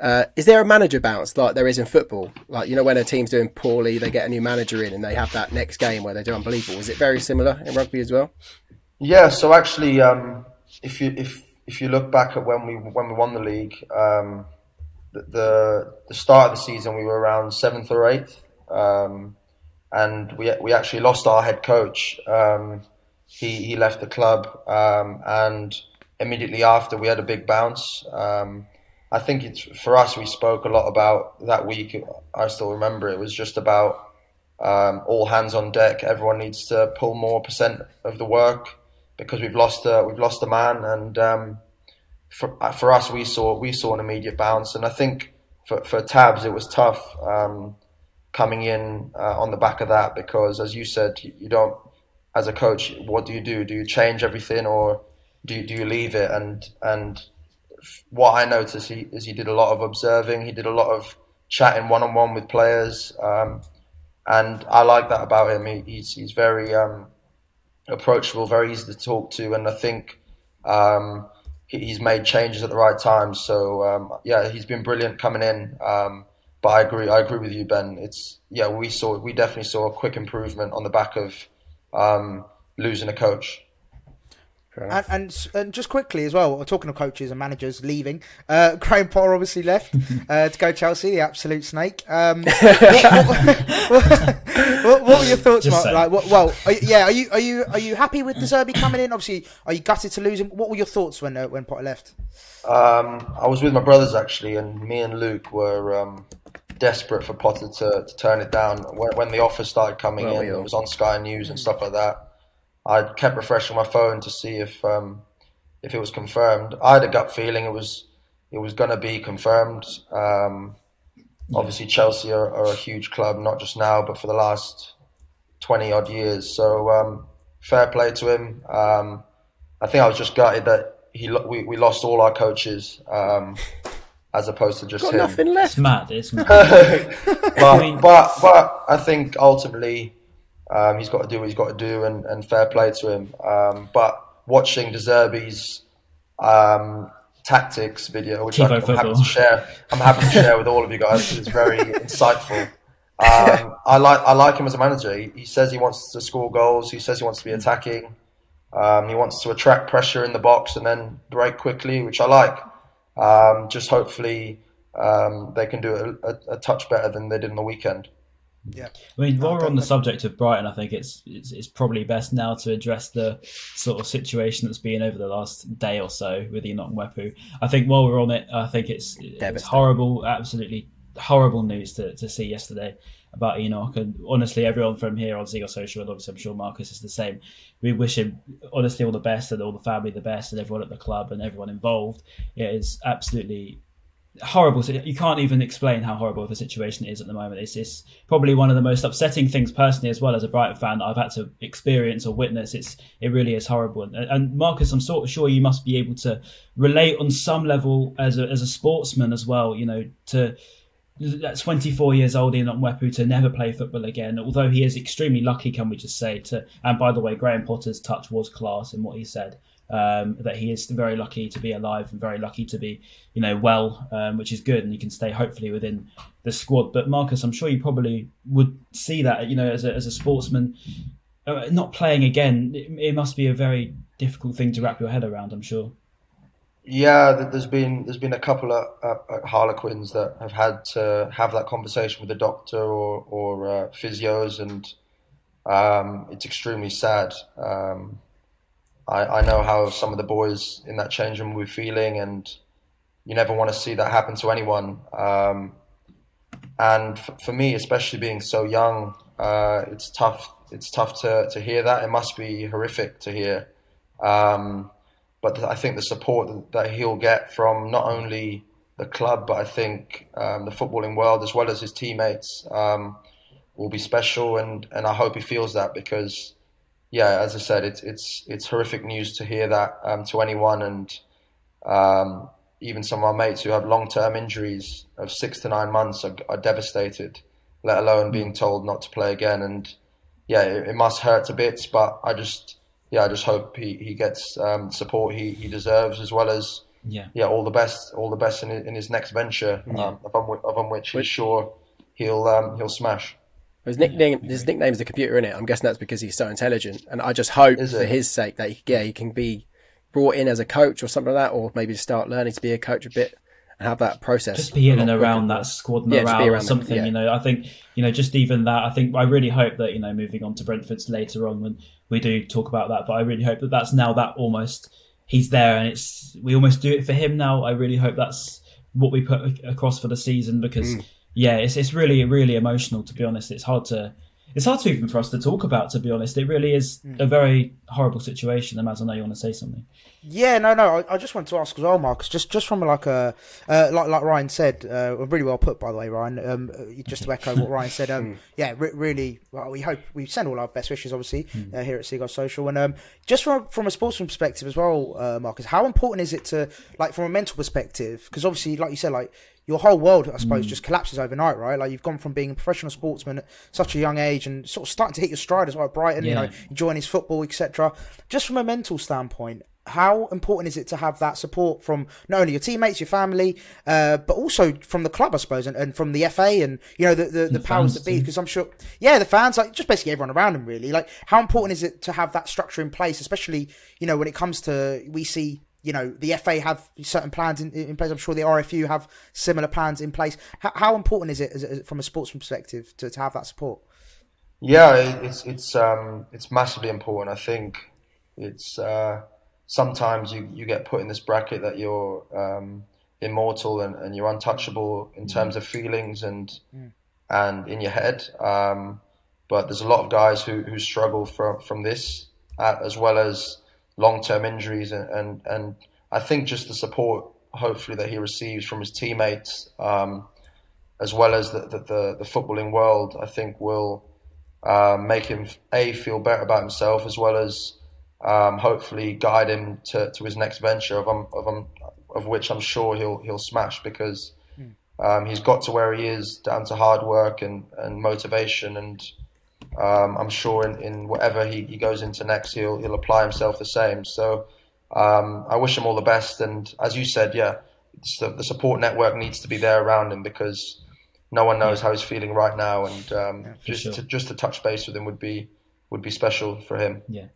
uh, is there a manager bounce like there is in football? Like you know, when a team's doing poorly, they get a new manager in and they have that next game where they do unbelievable. Is it very similar in rugby as well? Yeah, so actually, um, if you if if you look back at when we when we won the league, um, the, the start of the season we were around seventh or eighth, um, and we we actually lost our head coach. Um, he he left the club, um, and immediately after we had a big bounce. Um, I think it's for us. We spoke a lot about that week. I still remember it was just about um, all hands on deck. Everyone needs to pull more percent of the work because we've lost a we've lost a man, and um, for uh, for us we saw we saw an immediate bounce, and I think for for Tabs it was tough um, coming in uh, on the back of that because as you said you, don't as a coach what do you do? Do you change everything or do you, do you leave it? And and what I noticed he, is he did a lot of observing. He did a lot of chatting one on one with players. Um, and I like that about him. He, he's he's very um, approachable, very easy to talk to, and I think um, he's made changes at the right time. So um, yeah, he's been brilliant coming in. Um, but I agree, I agree with you, Ben. It's yeah, we saw we definitely saw a quick improvement on the back of um, losing a coach. And, and and just quickly as well, talking of coaches and managers leaving, uh, <laughs> Graham Potter obviously left uh, to go Chelsea, the absolute snake. Um, <laughs> what, what, what, what were your thoughts, Just Mark? Like, what, well, are, yeah, are you are you are you happy with the De Zerbi coming in? Obviously, are you gutted to lose him? What were your thoughts when uh, when Potter left? Um, I was with my brothers actually, and me and Luke were um, desperate for Potter to, to turn it down. When, when the offer started coming Well, in, we it was on Sky News and stuff like that. I kept refreshing my phone to see if um, if it was confirmed. I had a gut feeling it was it was going to be confirmed. Um, Obviously, Chelsea are, are a huge club, not just now, but for the last twenty odd years. So um, fair play to him. Um, I think I was just gutted that he lo- we, we lost all our coaches um, as opposed to just Got him. nothing It's left. mad. It's mad. <laughs> but, mean- but but I think ultimately um, he's got to do what he's got to do, and, and fair play to him. Um, but watching De Zerbi's um, tactics video, which I'm happy to share, I'm happy to share with all of you guys because it's very <laughs> insightful. Um, I like I like him as a manager. He, he says he wants to score goals. He says he wants to be attacking. Um, he wants to attract pressure in the box and then break quickly, which I like. Um, just hopefully um, they can do it a, a, a touch better than they did in the weekend. Yeah, I mean, while we're on the subject of Brighton, I think it's, it's it's probably best now to address the sort of situation that's been over the last day or so with Enock Mwepu. I think while we're on it, I think it's it's horrible, absolutely horrible news to, to see yesterday about Enock. And honestly, everyone from here on Seagull Social, and obviously I'm sure Marcus is the same. We wish him honestly all the best and all the family the best and everyone at the club and everyone involved. It is absolutely horrible. You can't even explain how horrible the situation is at the moment. It's, it's probably one of the most upsetting things personally, as well as a Brighton fan, that I've had to experience or witness. It's it really is horrible. And, and Marcus, I'm sort of sure you must be able to relate on some level as a, as a sportsman as well. You know, to that's 24 years old in Mwepu to never play football again. Although he is extremely lucky, can we just say? To and by the way, Graham Potter's touch was class in what he said um, that he is very lucky to be alive and very lucky to be, you know, well, um, which is good, and he can stay hopefully within the squad. But Marcus, I'm sure you probably would see that, you know, as a as a sportsman, uh, not playing again, it, it, must be a very difficult thing to wrap your head around. I'm sure. Yeah, there's been there's been a couple of uh, Harlequins that have had to have that conversation with the doctor or or uh, physios, and um, it's extremely sad. Um, I, I know how some of the boys in that change room were feeling, and you never want to see that happen to anyone. Um, and f- for me, especially being so young, uh, it's tough. It's tough to, to hear that. It must be horrific to hear. Um, but I think the support that he'll get from not only the club, but I think um, the footballing world as well as his teammates um, will be special. And, and I hope he feels that because yeah, as I said, it's it's it's horrific news to hear that um, to anyone, and um, even some of our mates who have long term injuries of six to nine months are, are, devastated, let alone being told not to play again. And yeah, it, it, must hurt to bits, but I just yeah, I just hope he he gets um, support he, he deserves as well as yeah yeah all the best all the best in, in his next venture, yeah. um, of, on, which he's sure he'll um, he'll smash. His nickname, his nickname is the computer in it. I'm guessing that's because he's so intelligent, and I just hope for his sake that he, yeah, he can be brought in as a coach or something like that, or maybe start learning to be a coach a bit and have that process. Just be in and around that squad morale yeah, or something, yeah. you know. I think you know, just even that. I think I really hope that you know, moving on to Brentford's later on when we do talk about that, but I really hope that that's now that almost he's there and it's we almost do it for him now. I really hope that's what we put across for the season because. Mm yeah, it's it's really really emotional to be honest. It's hard to it's hard to even for us to talk about. To be honest, it really is mm. a very horrible situation. And as I know you want to say something. Yeah, no, no. I, I just want to ask as well, Marcus. Just just from like a uh, like like Ryan said, uh, really well put by the way, Ryan. Um, uh, just to echo what Ryan said. Um, <laughs> hmm. yeah, re- really. Well, we hope we send all our best wishes, obviously, mm. uh, here at Seagull Social, and um, just from from a sportsman perspective as well, uh, Marcus. How important is it to like from a mental perspective? Because obviously, like you said, like your whole world, I suppose, mm. just collapses overnight, right? Like you've gone from being a professional sportsman at such a young age and sort of starting to hit your stride as well at Brighton, yeah. you know, enjoying his football, etc. Just from a mental standpoint, how important is it to have that support from not only your teammates, your family, uh, but also from the club, I suppose, and, and from the FA and you know the the, the, the powers that be? Because I'm sure, yeah, the fans, like just basically everyone around them, really. Like, how important is it to have that structure in place, especially you know when it comes to we see you know the FA have certain plans in, in place. I'm sure the RFU have similar plans in place. How, how important is it, as, as, from a sportsman perspective to, to have that support? Yeah, it's it's um, it's massively important. I think it's uh, sometimes you, you get put in this bracket that you're um, immortal and, and you're untouchable in terms of feelings and mm. and in your head. Um, but there's a lot of guys who, who struggle from from this, uh, as well as long term injuries, and, and, and I think just the support, hopefully, that he receives from his teammates, um, as well as the, the, the, the, footballing world, I think will uh, make him a feel better about himself, as well as um, hopefully guide him to, to his next venture, of, um, of, um, of which I'm sure he'll he'll smash because. Hmm. Um, he's got to where he is down to hard work and, and motivation and um, I'm sure in, in whatever he, he goes into next, he'll he'll apply himself the same. So um, I wish him all the best. And as you said, yeah, the, the, support network needs to be there around him because no one knows yeah. how he's feeling right now. And um, yeah, just sure. to just to touch base with him would be would be special for him. Yeah,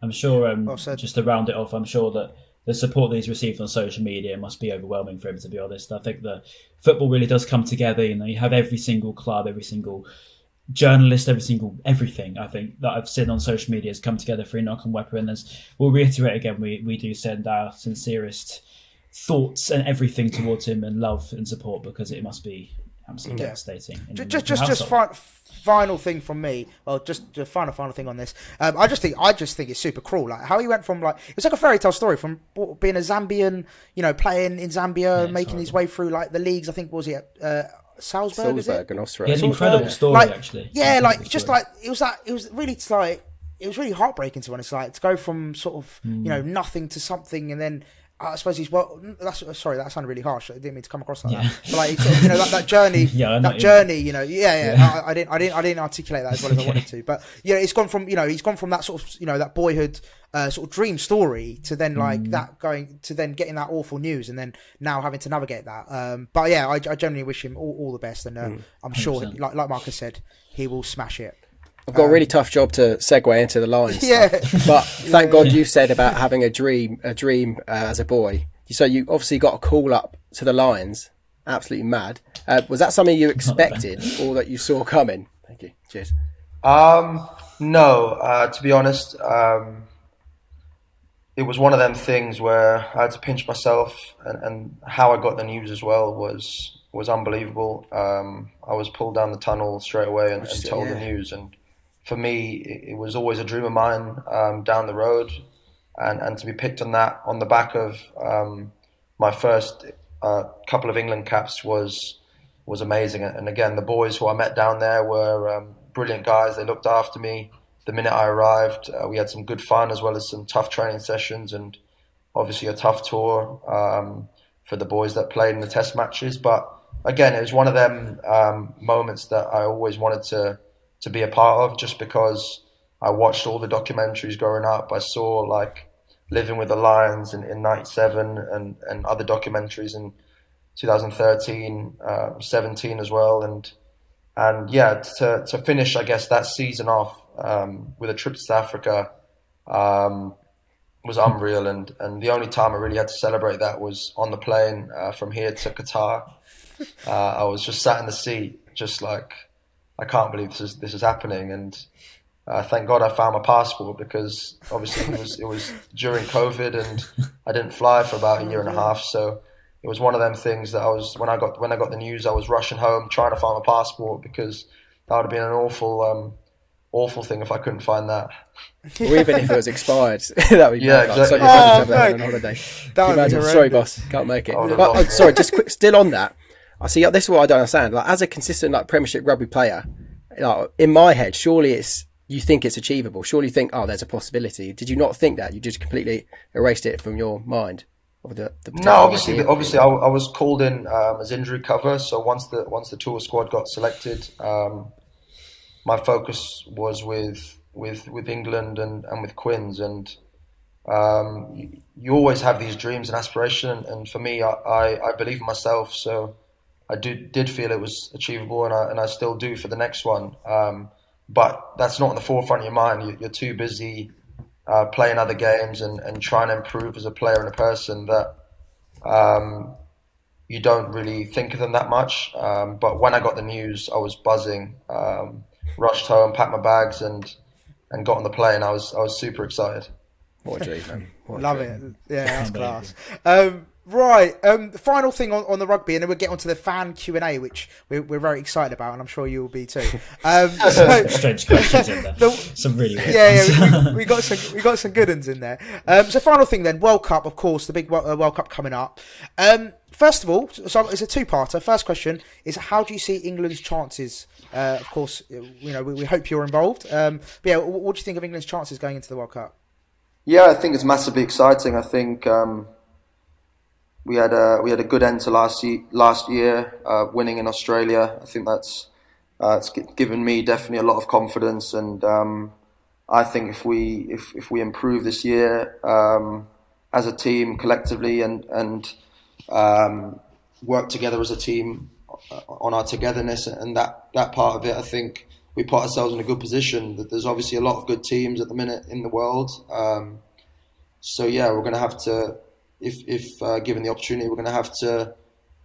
I'm sure. Um, well just to round it off, I'm sure that the support that he's received on social media must be overwhelming for him. To be honest, I think that football really does come together. You know, you have every single club, every single journalist, every single everything I think that I've seen on social media has come together for Enock Mwepu. And as we'll reiterate again, we we do send our sincerest thoughts and everything towards him and love and support because it must be absolutely devastating. in just just just fi- final thing from me. Well just the final final thing on this. Um, i just think i just think it's super cruel. Like how he went from like it's like a fairy tale story from being a zambian you know playing in zambia it's making his way through like the leagues. I think was he at uh, salzburg, is it? Salzburg and Austria. Yeah, an incredible story like, actually. Yeah, Incredible like just story. like it was that it was really like it was really heartbreaking to be honest. Like to go from sort of you Hmm. know nothing to something, and then I suppose he's well. That's sorry, that sounded really harsh. I didn't mean to come across like Yeah. that. But like sort of, you know that, that journey, <laughs> Yeah, I know what that journey. You know, yeah, yeah. Yeah. I, I didn't, I didn't, I didn't articulate that as well as I wanted to. <laughs> But yeah, it's gone from you know he's gone from that sort of you know that boyhood. Uh, sort of dream story to then like Hmm. that going to then getting that awful news and then now having to navigate that. Um, but yeah, I, I genuinely wish him all, all the best and uh, Hmm. I'm sure, 100%. like like Marcus said, he will smash it. I've got a really tough job to segue into the Lions. <laughs> Yeah. But thank God you said about having a dream, a dream uh, as a boy. So you obviously got a call up to the Lions. Absolutely mad. Uh, was that something you expected or that you saw coming? Thank you. Cheers. Um, no, uh, to be honest, um, it was one of them things where I had to pinch myself, and, and how I got the news as well was was unbelievable. Um, I was pulled down the tunnel straight away and, and Just- told the news, and for me, it, was always a dream of mine um, down the road, and and to be picked on that on the back of um, my first uh, couple of England caps was was amazing. And again, the boys who I met down there were um, brilliant guys. They looked after me the minute I arrived. Uh, we had some good fun as well as some tough training sessions and obviously a tough tour um, for the boys that played in the test matches. But again, it was one of them um, moments that I always wanted to to be a part of, just because I watched all the documentaries growing up. I saw like Living with the Lions in, in '97 and and other documentaries in 2013, uh, 17 as well, and and yeah, to to finish, I guess that season off um, with a trip to South Africa um, was unreal, and and the only time I really had to celebrate that was on the plane uh, from here to Qatar. Uh, I was just sat in the seat, just like I can't believe this is this is happening, and uh, thank God I found my passport because obviously it was it was during COVID and I didn't fly for about a year and a half, so it was one of them things that I was when I got when I got the news I was rushing home trying to find my passport because that would have been an awful um, awful thing if I couldn't find that. Or even if it was expired, <laughs> that would be Yeah, mad. exactly. So you're happy Oh, have that no. on holiday. That would be Sorry, boss, can't make it. Oh, But, oh, sorry, just quick. Still on that, I see. This is what I don't understand. Like, as a consistent like Premiership rugby player, like, in my head, surely it's you think it's achievable. Surely you think, oh, there's a possibility. Did you not think that? You just completely erased it from your mind. Of the, the No, obviously, idea. obviously, I, I was called in um, as injury cover. So once the once the tour squad got selected, um, my focus was with with with England and, and with Quins, and um, you, you always have these dreams and aspiration. And for me, I, I, I believe in myself, so I did did feel it was achievable, and I and I still do for the next one. Um, but that's not in the forefront of your mind. You, you're too busy uh, playing other games and, and trying to improve as a player and a person that um, you don't really think of them that much. Um, but when I got the news, I was buzzing. Um, rushed home, packed my bags, and and got on the plane. I was I was super excited. What a dream, man. What a Love dream. it. Yeah, that's <laughs> class. Um, right. Um, the final thing on, on the rugby, and then we'll get onto the fan Q and A, which we're, we're very excited about, and I'm sure you will be too. <laughs> Um, so, Strange questions in there. <laughs> The- Some really weird yeah, ones. yeah, we, we got some we got some good ones in there. Um, so final thing then, World Cup, of course, the big Wo- uh, World Cup coming up. Um, first of all, so it's a two-parter. First question is, how do you see England's chances? Uh, of course, you know we, we hope you're involved. Um, but yeah, what, what do you think of England's chances going into the World Cup? Yeah, I think it's massively exciting. I think um, we had a we had a good end to last ye- last year, uh, winning in Australia. I think that's uh, it's given me definitely a lot of confidence, and um, I think if we if, if we improve this year um, as a team collectively and and um, work together as a team uh, on our togetherness and that that part of it, I think we put ourselves in a good position. That there's obviously a lot of good teams at the minute in the world. Um, so yeah, we're going to have to, if if uh, given the opportunity, we're going to have to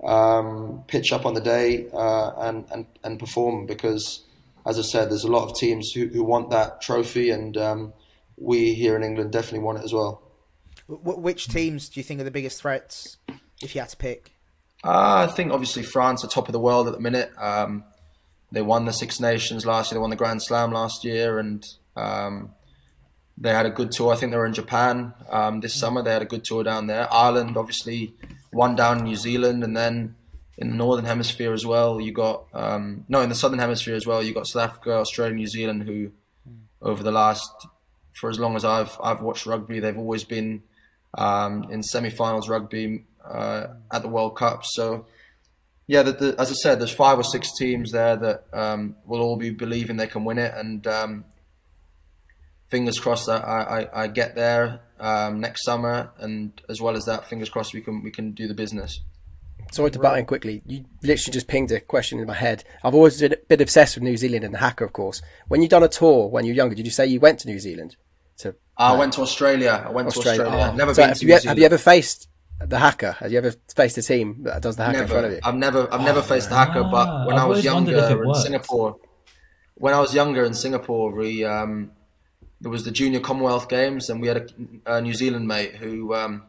um, pitch up on the day uh, and and and perform because, as I said, there's a lot of teams who, who want that trophy, and um, we here in England definitely want it as well. Which teams do you think are the biggest threats if you had to pick? Uh, I think obviously France are top of the world at the minute. Um, they won the Six Nations last year. They won the Grand Slam last year, and um, they had a good tour. I think they were in Japan um, this summer. They had a good tour down there. Ireland obviously one down in New Zealand, and then in the northern hemisphere as well, you got um, no in the southern hemisphere as well. You got South Africa, Australia, New Zealand, who over the last for as long as I've I've watched rugby, they've always been um, in semi-finals rugby uh, at the World Cup. So yeah, the, the, as I said, there's five or six teams there that um, will all be believing they can win it, and um, fingers crossed that I, I, I get there um, next summer, and as well as that, fingers crossed we can we can do the business. Sorry to butt in quickly. You literally just pinged a question in my head. I've always been, a bit obsessed with New Zealand and the haka, of course. When you done a tour when you were younger, did you say you went to New Zealand? To I went to Australia. I went Australia. to Australia. Oh. Never So been have to you, New have you ever faced the haka? Have you ever faced a team that does the haka in front of you? I've never, I've never faced the haka. But when I've I was always wondered if it younger in. Singapore, when I was younger in Singapore, we um, there was the Junior Commonwealth Games, and we had a, a New Zealand mate who um,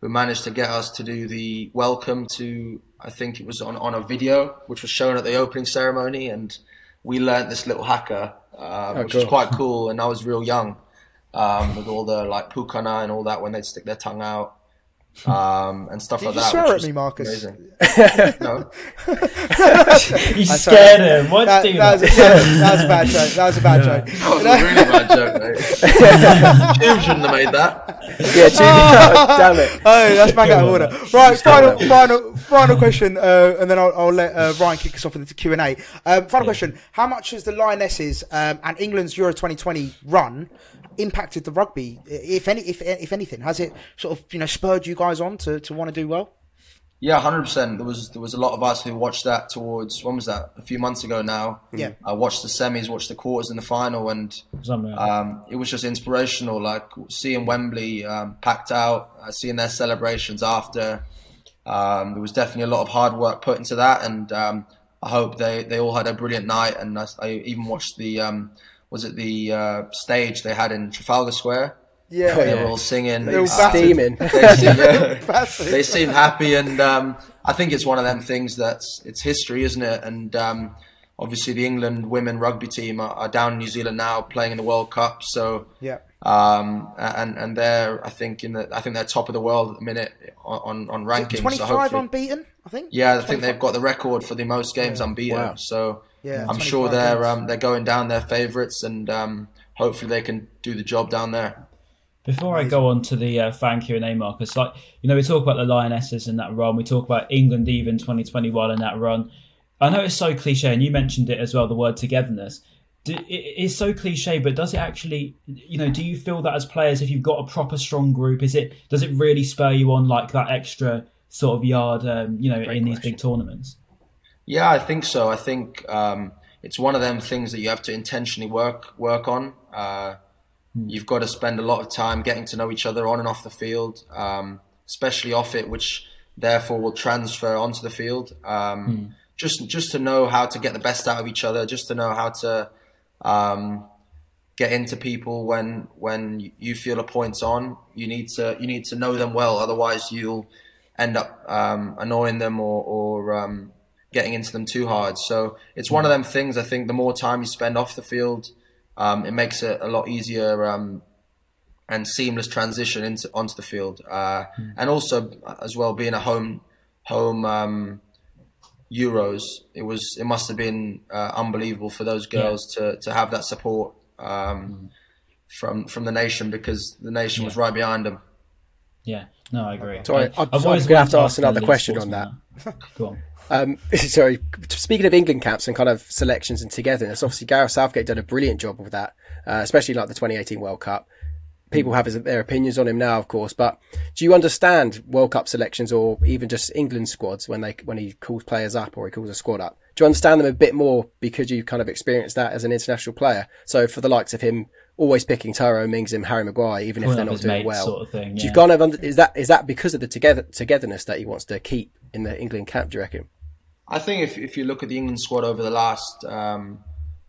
who managed to get us to do the welcome to. I think it was on, on a video, which was shown at the opening ceremony, and we learnt this little haka, uh, Oh, which was quite cool. And I was real young, um, with all the like pukana and all that when they'd stick their tongue out. Um, and stuff Did like you that. swear which at me, Marcus? Amazing. <laughs> no, You <laughs> sorry. scared him. Why'd That, you that, was, that? <laughs> that was a bad joke. That was a bad joke. That was a really bad joke, mate. Jim shouldn't have made that. Yeah, Jimmy, damn it. Oh, that's bang out of order. Right, final, final, final question, uh, and then I'll, I'll let uh, Ryan kick us off with the Q and A. Um, final question: How much has the Lionesses um, and England's Euro 2020 run impacted the rugby, if any, if if anything? Has it sort of you know spurred you guys on to, to want to do well? Yeah, hundred percent. There was there was a lot of us who watched that towards when was that? A few months ago now. Yeah. I watched the semis, watched the quarters and the final, and um, it was just inspirational. Like seeing Wembley um, packed out, uh, seeing their celebrations after. Um, there was definitely a lot of hard work put into that, and um, I hope they, they all had a brilliant night. And I, I even watched the um, was it the uh, stage they had in Trafalgar Square? Yeah, They yeah. were all singing. They were They- Steaming. <laughs> they seem, yeah, <laughs> they seem happy, and um, I think it's one of them things that's it's history, isn't it? And um, obviously, the England women rugby team are, are down in New Zealand now, playing in the World Cup. So yeah. um, and and they're I think in the I think they're top of the world at the minute on on rankings. Twenty so unbeaten, I think. yeah, I think they've got the record for the most games unbeaten. Wow. So Yeah, I'm sure they're um, they're going down their favourites, and um, hopefully they can do the job down there. Before I go on to the uh, fan Q and A, Marcus, like you know, we talk about the Lionesses in that run. We talk about England even 2021 in that run. I know it's so cliche, and you mentioned it as well. The word togetherness. Do, it, it's so cliche, but does it actually? You know, do you feel that as players, if you've got a proper strong group, is it does it really spur you on like that extra sort of yard? Um, you know, in these big tournaments. Yeah, I think so. I think um, it's one of them things that you have to intentionally work work on. Uh, You've got to spend a lot of time getting to know each other on and off the field, um, especially off it, which therefore will transfer onto the field. Um, Just just to know how to get the best out of each other, just to know how to um, get into people when when you feel a point's on. You need to you need to know them well, otherwise you'll end up um, annoying them or, or um, getting into them too hard. So it's one of them things. I think the more time you spend off the field, um, it makes it a lot easier um, and seamless transition into onto the field. Uh, And also as well being a home home um, Euros, it was it must have been uh, unbelievable for those girls to, to have that support um, from from the nation because the nation was right behind them. Yeah, no, I agree. Sorry, I- I'm- I've I'm gonna have to ask another question on that. Go on. Um, <laughs> sorry, speaking of England caps and kind of selections and togetherness, obviously Gareth Southgate did a brilliant job with that, uh, especially like the 2018 World Cup. People have his, their opinions on him now, of course, but do you understand World Cup selections or even just England squads when they when he calls players up or he calls a squad up? Do you understand them a bit more because you kind of experienced that as an international player? So for the likes of him, always picking Tyrone Mings and Harry Maguire, even if they're not doing well, sort of thing, do you yeah. kind of under, is that is that because of the together togetherness that he wants to keep in the England camp? Do you reckon? I think if, if you look at the England squad over the last um,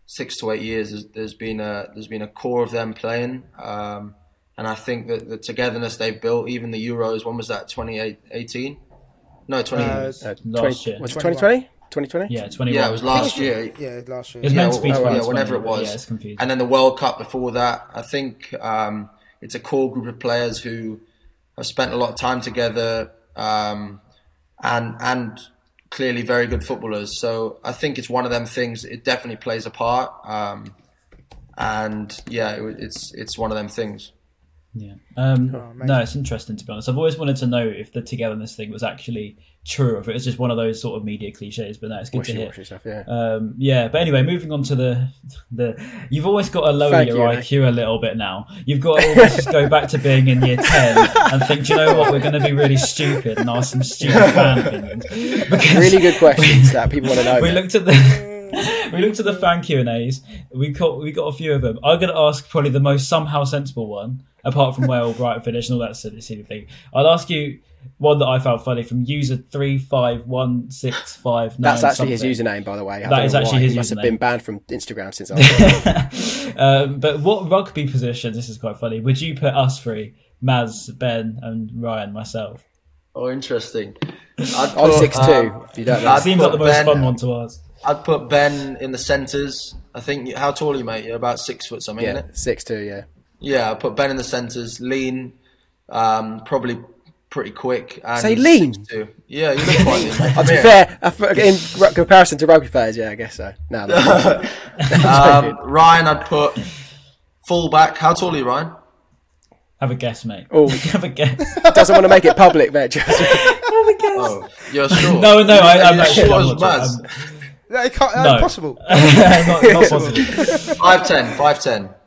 six to eight years, there's, there's been a there's been a core of them playing, um, and I think that the togetherness they've built, even the Euros, when was that? 2018. No, 20. Uh, Uh, Last year. was it 2020? 2020? Yeah, twenty. yeah, it was last year. Yeah, last year. It was Yeah, meant to be well, 2020, yeah, whenever it was. Yeah, it's. And then the World Cup before that. I think um, it's a core group of players who have spent a lot of time together um, and and clearly very good footballers. So I think it's one of them things. It definitely plays a part. Um, and yeah, it, it's it's one of them things. Yeah. Um, Oh, no, it's interesting to be honest. I've always wanted to know if the togetherness thing was actually true, or if it was just one of those sort of media cliches. But no, it's good to hear. Stuff, yeah. Um, yeah, but anyway, moving on to the the. You've always got to lower Thank your you, IQ a little bit now. You've got to almost just go back to being in year ten and think, do you know what? We're going to be really stupid and ask some stupid fan opinions. <laughs> Really good questions that people want to know. we mate. looked at the <laughs> we looked at the fan Q and A's. We got we got a few of them. I'm going to ask probably the most somehow sensible one, apart from where Brighton finish and all that silly, silly thing. I'll ask you one that I found funny from user three five one six five nine. That's actually his username, by the way. I That don't is know actually why. his He must have been banned from Instagram since I was <laughs> um, but what rugby positions? This is quite funny. Would you put us three, Maz, Ben, and Ryan, myself? Oh, interesting. I'd on put, six two. um, if you don't know. I'd Seems like the most Ben- fun one to ask. I'd put Ben in the centres. I think. How tall are you, mate? You're about six foot something, yeah, isn't it? six two. Yeah. Yeah, I put Ben in the centres. Lean, um, probably pretty quick. And Say lean? 6'2". Yeah, you look quite <laughs> lean. To be fair, in comparison to rugby players, yeah, I guess so. No, <laughs> Um, Ryan, I'd put full back. How tall are you, Ryan? Have a guess, mate. Oh. <laughs> Have a guess. doesn't want to make it public, mate. just- Oh, you're sure? No, no, I, I'm You're actually sure I'm not sure. No, it can't, No. impossible. I'm- not, not positive. Five ten,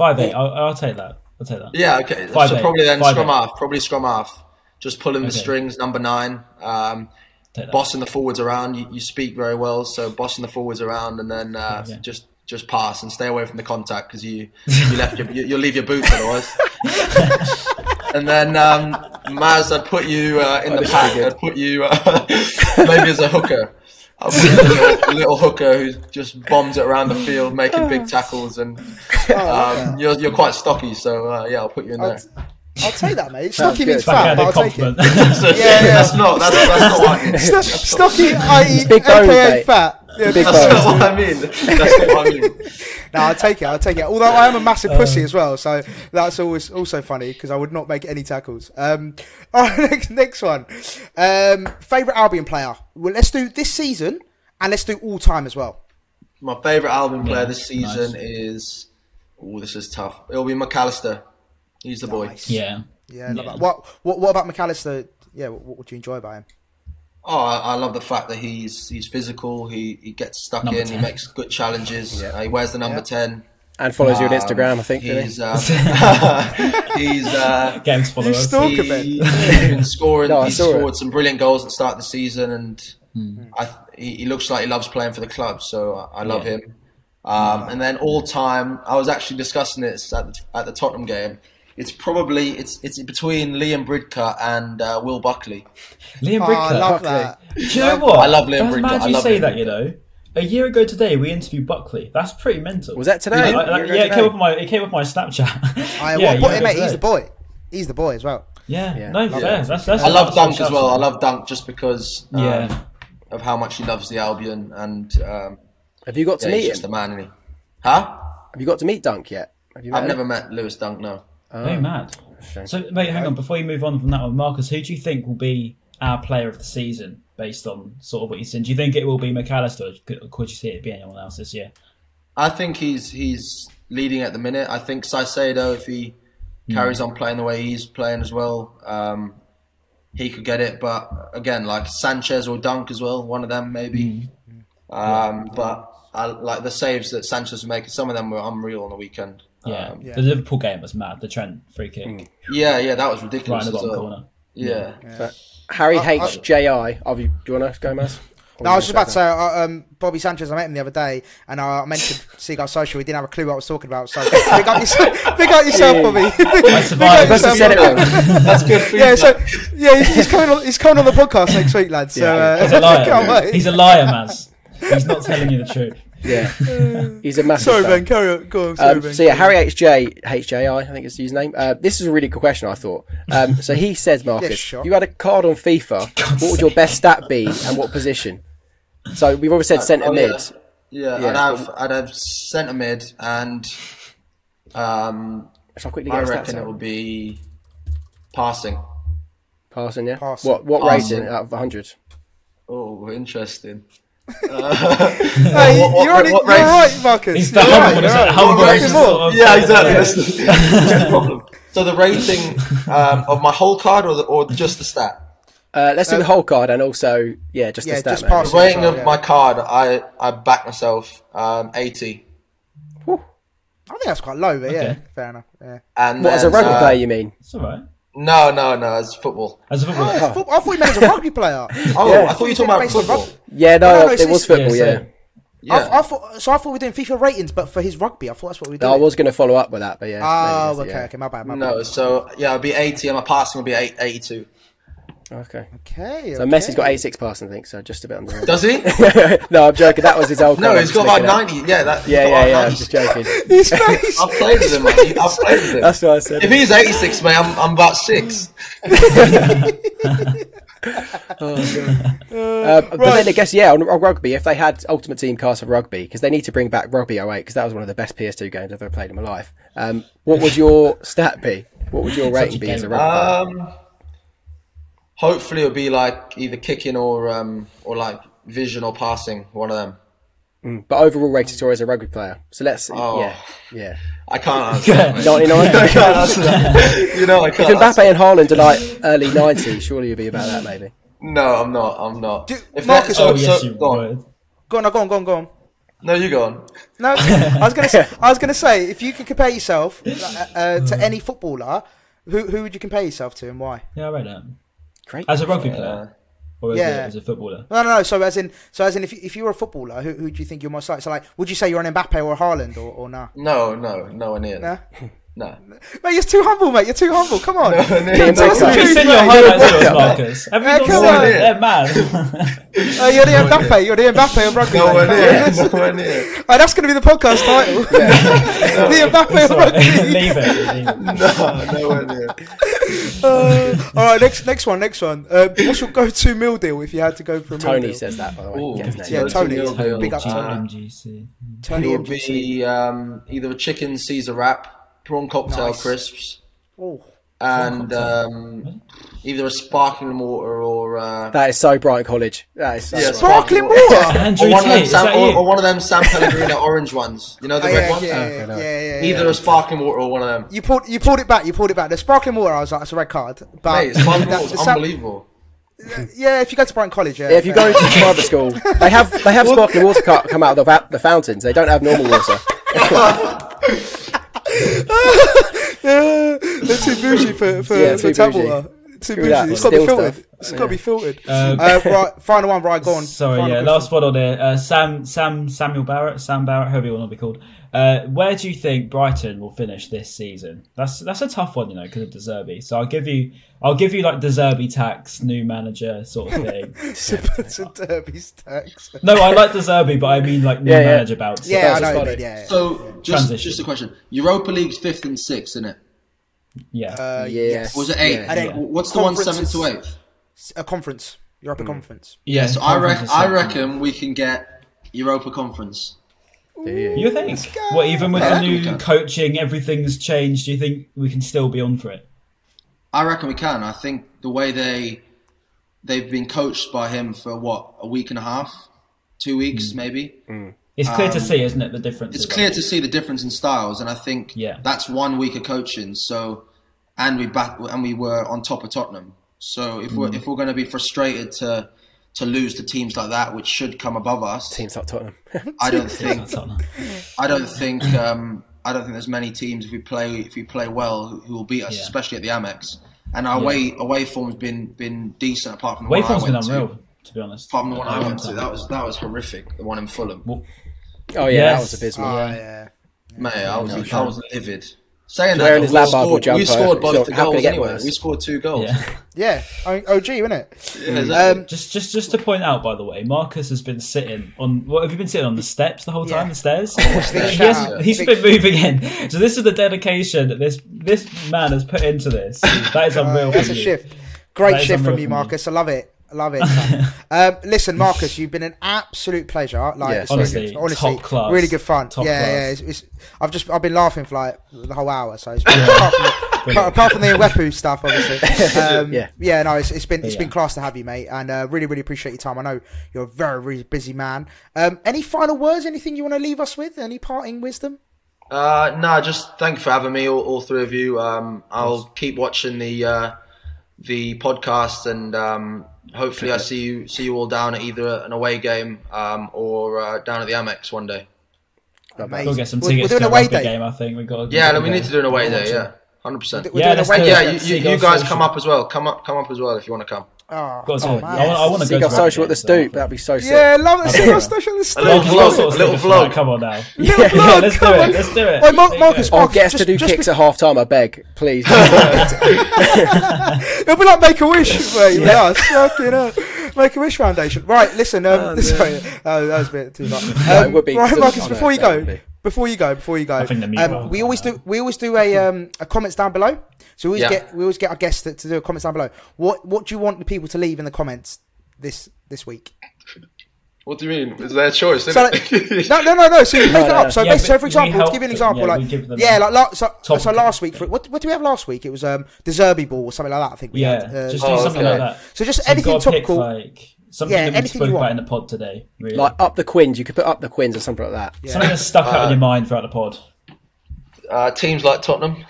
five ten. Five eight. I'll, I'll take that. I'll take that. Yeah, okay. Five so eight. probably then Five scrum eight. half. Probably scrum half. Just pulling the Okay. strings, number nine. Um, Take bossing the forwards around. You, you speak very well, so bossing the forwards around, and then uh, Yeah. just just pass and stay away from the contact because you you left your you, you'll leave your boots otherwise. <laughs> and then um, Maz, I'd put you uh, in the pack. should be good. I'd put you uh, <laughs> maybe as a hooker. I'll put you as a little, little hooker who just bombs it around the field, making big <laughs> tackles, and um, you're you're quite stocky. So uh, yeah, I'll put you in there. I'll, I'll take that, mate. Stocky good. means fat, but I'll take it. compliment. <laughs> Yeah, <laughs> yeah. That's not that's, that's not what I mean. Sto- Stocky, i.e., big bones, aka fat. Yeah, Big That's bones. not what I mean. <laughs> That's not what I mean. No, I'll take it. I'll take it. Although I am a massive Uh. pussy as well, so that's always also funny because I would not make any tackles. Um, <laughs> all right, next, next one. Um, favorite Albion player. Well, let's do this season and let's do all time as well. My favourite Albion player Yeah, this season nice. is. Oh, this is tough. It'll be Mac Allister. He's the boy. Nice. yeah. Yeah. love Yeah. that. What, what What about Mac Allister? Yeah. What, what do you enjoy about him? Oh, I, I love the fact that he's he's physical. He he gets stuck Number in. He makes good challenges. Uh, he wears the number Yeah. ten. and follows you on Um, Instagram, I think. He's uh, <laughs> he's uh, Games follow You us. stalk- Stalker, he, he's been <laughs> scoring. No, he's saw it. scored some brilliant goals at the start of the season, and I, he, he looks like he loves playing for the club. So I, I love Yeah. him. Um, and then all time, I was actually discussing this at the, at the Tottenham game. It's probably it's it's between Liam Bridcutt and uh, Will Buckley. Liam Oh, I Bridcutt. love that. Do you know what? I love Liam That's Bridcutt. mad I you say Liam that, you know. A year ago today, we interviewed Buckley. That's pretty mental. Was that today? Yeah, I- A year ago yeah, it came up on my it came up my Snapchat. <laughs> I, yeah, what, a what, mate, he's the boy. He's the boy as well. Yeah, Yeah. no, Yeah. fair. That's, that's I love Dunk as well. I love Dunk just because um, Yeah. of how much he loves the Albion and um, Have you got to yeah, meet he's just him? a man, he? Huh? Have you got to meet Dunk yet? Have you I've him? never met Lewis Dunk. No. Oh, mad. shame. So, mate, hang on. Before you move on from that one, Marcus, who do you think will be our player of the season based on sort of what you've seen? Do you think it will be Mac Allister, or could, could you see it be anyone else this year? I think he's he's leading at the minute. I think Caicedo, if he carries on playing the way he's playing as well, um, he could get it. But again, like Sanchez or Dunk as well, one of them maybe. Um, but I, like the saves that Sanchez was making, some of them were unreal on the weekend. Yeah. Um, yeah. the Liverpool game was mad. The Trent free kick, yeah, yeah, that was right ridiculous. in the bottom well. corner. Yeah. Harry I- I- HJI. Have you, do you want to go, Maz? Or No, I was just about to say, uh, um, Bobby Sanchez. I met him the other day, and I mentioned Seagull Social. He didn't have a clue what I was talking about. So <laughs> big up yourself, big up yourself Bobby. <laughs> big up survived. Yourself. said it wrong. <laughs> That's good feedback. Yeah, so yeah, he's, he's coming on. He's coming on the podcast next week, lads. So Yeah, uh, He's a liar. wait. He's a liar, Maz. He's not telling you the truth. Yeah, <laughs> <laughs> he's a massive. Sorry, fan. Ben. Carry on. Go on. Sorry, Um, Ben. so yeah, Harry HJ HJI, I think is his name. Uh, this is a really good question. I thought. Um, so he <laughs> says, Marcus, sure. you had a card on FIFA, what would your best stat be and what position? So we've always said centre oh, yeah. mid. Yeah, Yeah. I'd have I'd have centre mid and um, So I'll quickly I get a reckon it out. would be passing. Passing, yeah. Passing. What what Passing. rating out of hundred? Oh, interesting. <laughs> Hey, what- what- you're, on it- what you're right, Marcus. He's the humble, you're isn't right. it? Humble You're right. sort of- yeah, exactly. That's the <laughs> problem. so the rating um, of my whole card or the, or just the stat? Uh, let's do the whole card and also yeah, just yeah, the stat. just maybe. The rating of Yeah. my card, I I back myself um, eighty. I think that's quite low, but yeah, fair enough. Yeah. And What as a then, rugby uh, player? You mean? It's all right. No, no, no. As football. As a Oh, footballer, it's football. I thought you meant as a <laughs> rugby player. Oh, Yeah. I thought you were talking about football. Yeah, no, No, no, it was football. yeah, Yeah, so- Yeah. I, I thought so. I thought we were doing FIFA ratings, but for his rugby, I thought that's what we were No. I was going to follow up with that, but yeah. Oh, maybe okay, that's- okay, my bad, my no, so yeah, it'll be eighty, and my passing will be eight, 82. Yeah. Okay. Okay. So okay. Messi's got 86 passing, I think, so just a bit under. <laughs> Does he? <laughs> no, I'm joking. That was his old. no, he's got just about looking at- ninety. Yeah, that. he's Yeah, yeah, about yeah. I'm just joking. <laughs> His face. I've played with him. Man. I've played with him. That's what I said. If he's eighty-six, mate, I'm, I'm about six. Uh, but then I guess yeah, on, on rugby, if they had Ultimate Team cast of rugby, because they need to bring back Rugby 08, because that was one of the best PS2 games I've ever played in my life. Um, what would your stat be? What would your rating be as a rugby player? Um, hopefully it'll be like either kicking or um or like vision or passing. One of them. But overall rated score as a rugby player. So let's Oh. yeah, yeah. I can't <laughs> answer. that, mate. 99. <laughs> I can't answer that. You know, I if can't. Mbappe answer- and Haaland are like early 90s, surely you'd be about that maybe. No, I'm not. I'm not. Do- if Marcus- that, so, oh yes, so, you go on. would. Go on, go on, go on, go on. No, you go on. No, <laughs> I was gonna, say, I was gonna say, if you could compare yourself uh, uh, to any footballer, who who would you compare yourself to and why? Yeah, I read that. Great. As a rugby player, or as, Yeah. a, as a footballer. No, no, no. So as in, so as in, if you, if you were a footballer, who who do you think you're most like? So like, would you say you're an Mbappe or a Haaland or or nah? No, no, nowhere near. Nah? that. <laughs> No. Mate, you're too humble, mate. You're too humble. Come on. <laughs> near. Tell us the Have Have you truth, seen your mate. highlights of us, Marcus? Have you Yeah, not come seen on. it? They're mad. Uh, <laughs> you're the Mbappe. You're the Mbappe of rugby. Nowhere mate. near. Nowhere near. Oh, that's going to be the podcast title. the Mbappe of Sorry, rugby. leave it. Leave it. No, one near. <laughs> Uh, all right, next next one, next one. Uh, what's your go-to meal deal if you had to go for a meal Tony deal? says that by the way. Ooh. Get his name. Yeah, Tony. meal. Big up Tony. MGC. Tony It would MGC. be um, either a chicken Caesar wrap, prawn cocktail Nice. crisps, Oh, and um, either a sparkling water or uh, That is so Brighton College. That is so Yeah, sparkling water. Andrew or one, of them Tate, is San, or, or one of them San Pellegrino <laughs> orange ones. You know the Oh, red yeah, ones. yeah, yeah, Okay, yeah, no. yeah, yeah. Either a sparkling water or one of them. You pulled you pulled it back. You pulled it back. The sparkling water. I was like, that's a red card. But Mate, sparkling that- water is unbelievable. Yeah, if you go to Brighton College, yeah. Yeah, if you go to private school, they have they have <laughs> sparkling water come out of the, va- the fountains. They don't have normal water. <laughs> <laughs> they're too bougie for for, Yeah, for tap water. Too Screw bougie. that. It's got to be filtered. stuff. It's got to be filtered. Um, Uh, right, final one. Right, go on. Sorry, Final yeah, question. last one on there. Uh, Sam, Sam, Samuel Barrett, Sam Barrett, however you want to be called. Uh, where do you think Brighton will finish this season? That's that's a tough one, you know, because of De Zerbi. So I'll give you, I'll give you like De Zerbi tax, new manager sort of thing. <laughs> It's a, derby stacks. no, I like De Zerbi, but I mean like new Yeah, yeah. manager bouts. Yeah, I that's know. just what you funny. mean, Yeah. So just just a question: Europa League's fifth and sixth, isn't it? Yeah. Uh, Yeah. yes. Was it eighth? Yeah. And then What's the one conference seventh to is- eighth? A conference. Europa hmm. conference. yeah. So I, conference rec- is I reckon we can get Europa Conference. Do you? You think? go. What even with Yeah, the new coaching, everything's changed. Do you think we can still be on for it? I reckon we can. I think the way they they've been coached by him for what a week and a half, two weeks hmm. maybe. Hmm. It's clear to see, isn't it, the difference? It's clear to see the difference in styles, and I think Yeah. that's one week of coaching. So, and we back and we were on top of Tottenham. So if we're if we're going to be frustrated to to lose to teams like that, which should come above us, Teams like Tottenham. I don't <laughs> think I don't think um, I don't think there's many teams if we play if we play well who, who will beat us, Yeah. especially at the Amex. And our away away form's been been decent apart from the Waveform's one I been went unreal, to. to be honest. Apart from the one I Um, went to, that was that was horrific. The one in Fulham, oh yeah, Yes. that was abysmal. Oh, Yeah. yeah. mate, I was I was livid. Saying that, Wearing his we lab bubble scored, we scored both the how can it goals anyway. worse? We scored two goals. Yeah. <laughs> Yeah, O- OG, isn't it? Yeah, exactly. Um, Just, just, just to point out, by the way, Marcus has been sitting on. What have you been sitting on the steps the whole time? Yeah. The stairs. big <laughs> he has, he's Big- been moving in. So this is the dedication that this this man has put into this. That is <laughs> unreal. That's a shift. Great That is shift from you, from you. Marcus. I love it. I love it. <laughs> um, listen, Marcus, you've been an absolute pleasure. Like, Yeah, it's honestly, really good- honestly, top class. really good fun. Top yeah, class. yeah. It's, it's, I've just I've been laughing for like the whole hour. So it's <laughs> been, apart, from the, <laughs> apart, apart from the Wepu stuff, obviously. Um, Yeah. yeah, no, it's, it's been it's Yeah. been class to have you, mate, and uh, really really appreciate your time. I know you're a very really busy man. Um, any final words? Anything you want to leave us with? Any parting wisdom? Uh, no, just thank you for having me, all, all three of you. Um, I'll keep watching the uh, the podcast, and um, hopefully, I see you see you all down at either an away game um, or uh, down at the Amex one day. Amazing. We'll get some We're- tickets we're to doing a away day. game. I think we got. Yeah, we need to do an away day. Yeah, hundred percent. Yeah, doing let's away do day. it. Yeah, you, you, you guys Social. come up as well. Come up, come up as well if you want to come. Oh, Got oh, I man. want, I want to go to social at the so- stoop. That'd be so sick. Yeah, love it. See Okay. what's special in the A little vlog, Sort of little stuff tonight, vlog. Come on now. <laughs> Little Yeah, vlog, let's do come it. on. Let's do it. Wait, Mar- Marcus, go. Or Marcus, get us just- to do just kicks at half time, I beg, please. <laughs> It'll be like Make a Wish, <laughs> mate. Yeah, us. Fucking hell. Make a Wish Foundation. Right, listen. Um, Oh, sorry, that was a bit too much. Um, No, it would be, right, 'cause Marcus. Before you go, be. Before you go, before you go, I think um, we always do. We always do a um, a comments down below. So we always Yeah. get we always get our guests to, to do a comments down below. What what do you want the people to leave in the comments this this week? What do you mean? It's their choice, isn't So it? like, no, no, no, no. So <laughs> you make it no, up. So, yeah, basically, so for example, to give you an them, example, yeah, like yeah, like la- so, top- so last week, for, what what did we have last week? It was um the Zerbi ball or something like that. I think we Yeah, had. Uh, just do Oh, something okay. like that. So just So anything gotta pick, topical. like something Yeah, that we anything spoke you about want. in the pod today. Really, like up the Quins. You could put up the Quins or something like that. Yeah. something that's stuck out in your mind throughout the pod. uh, teams like Tottenham.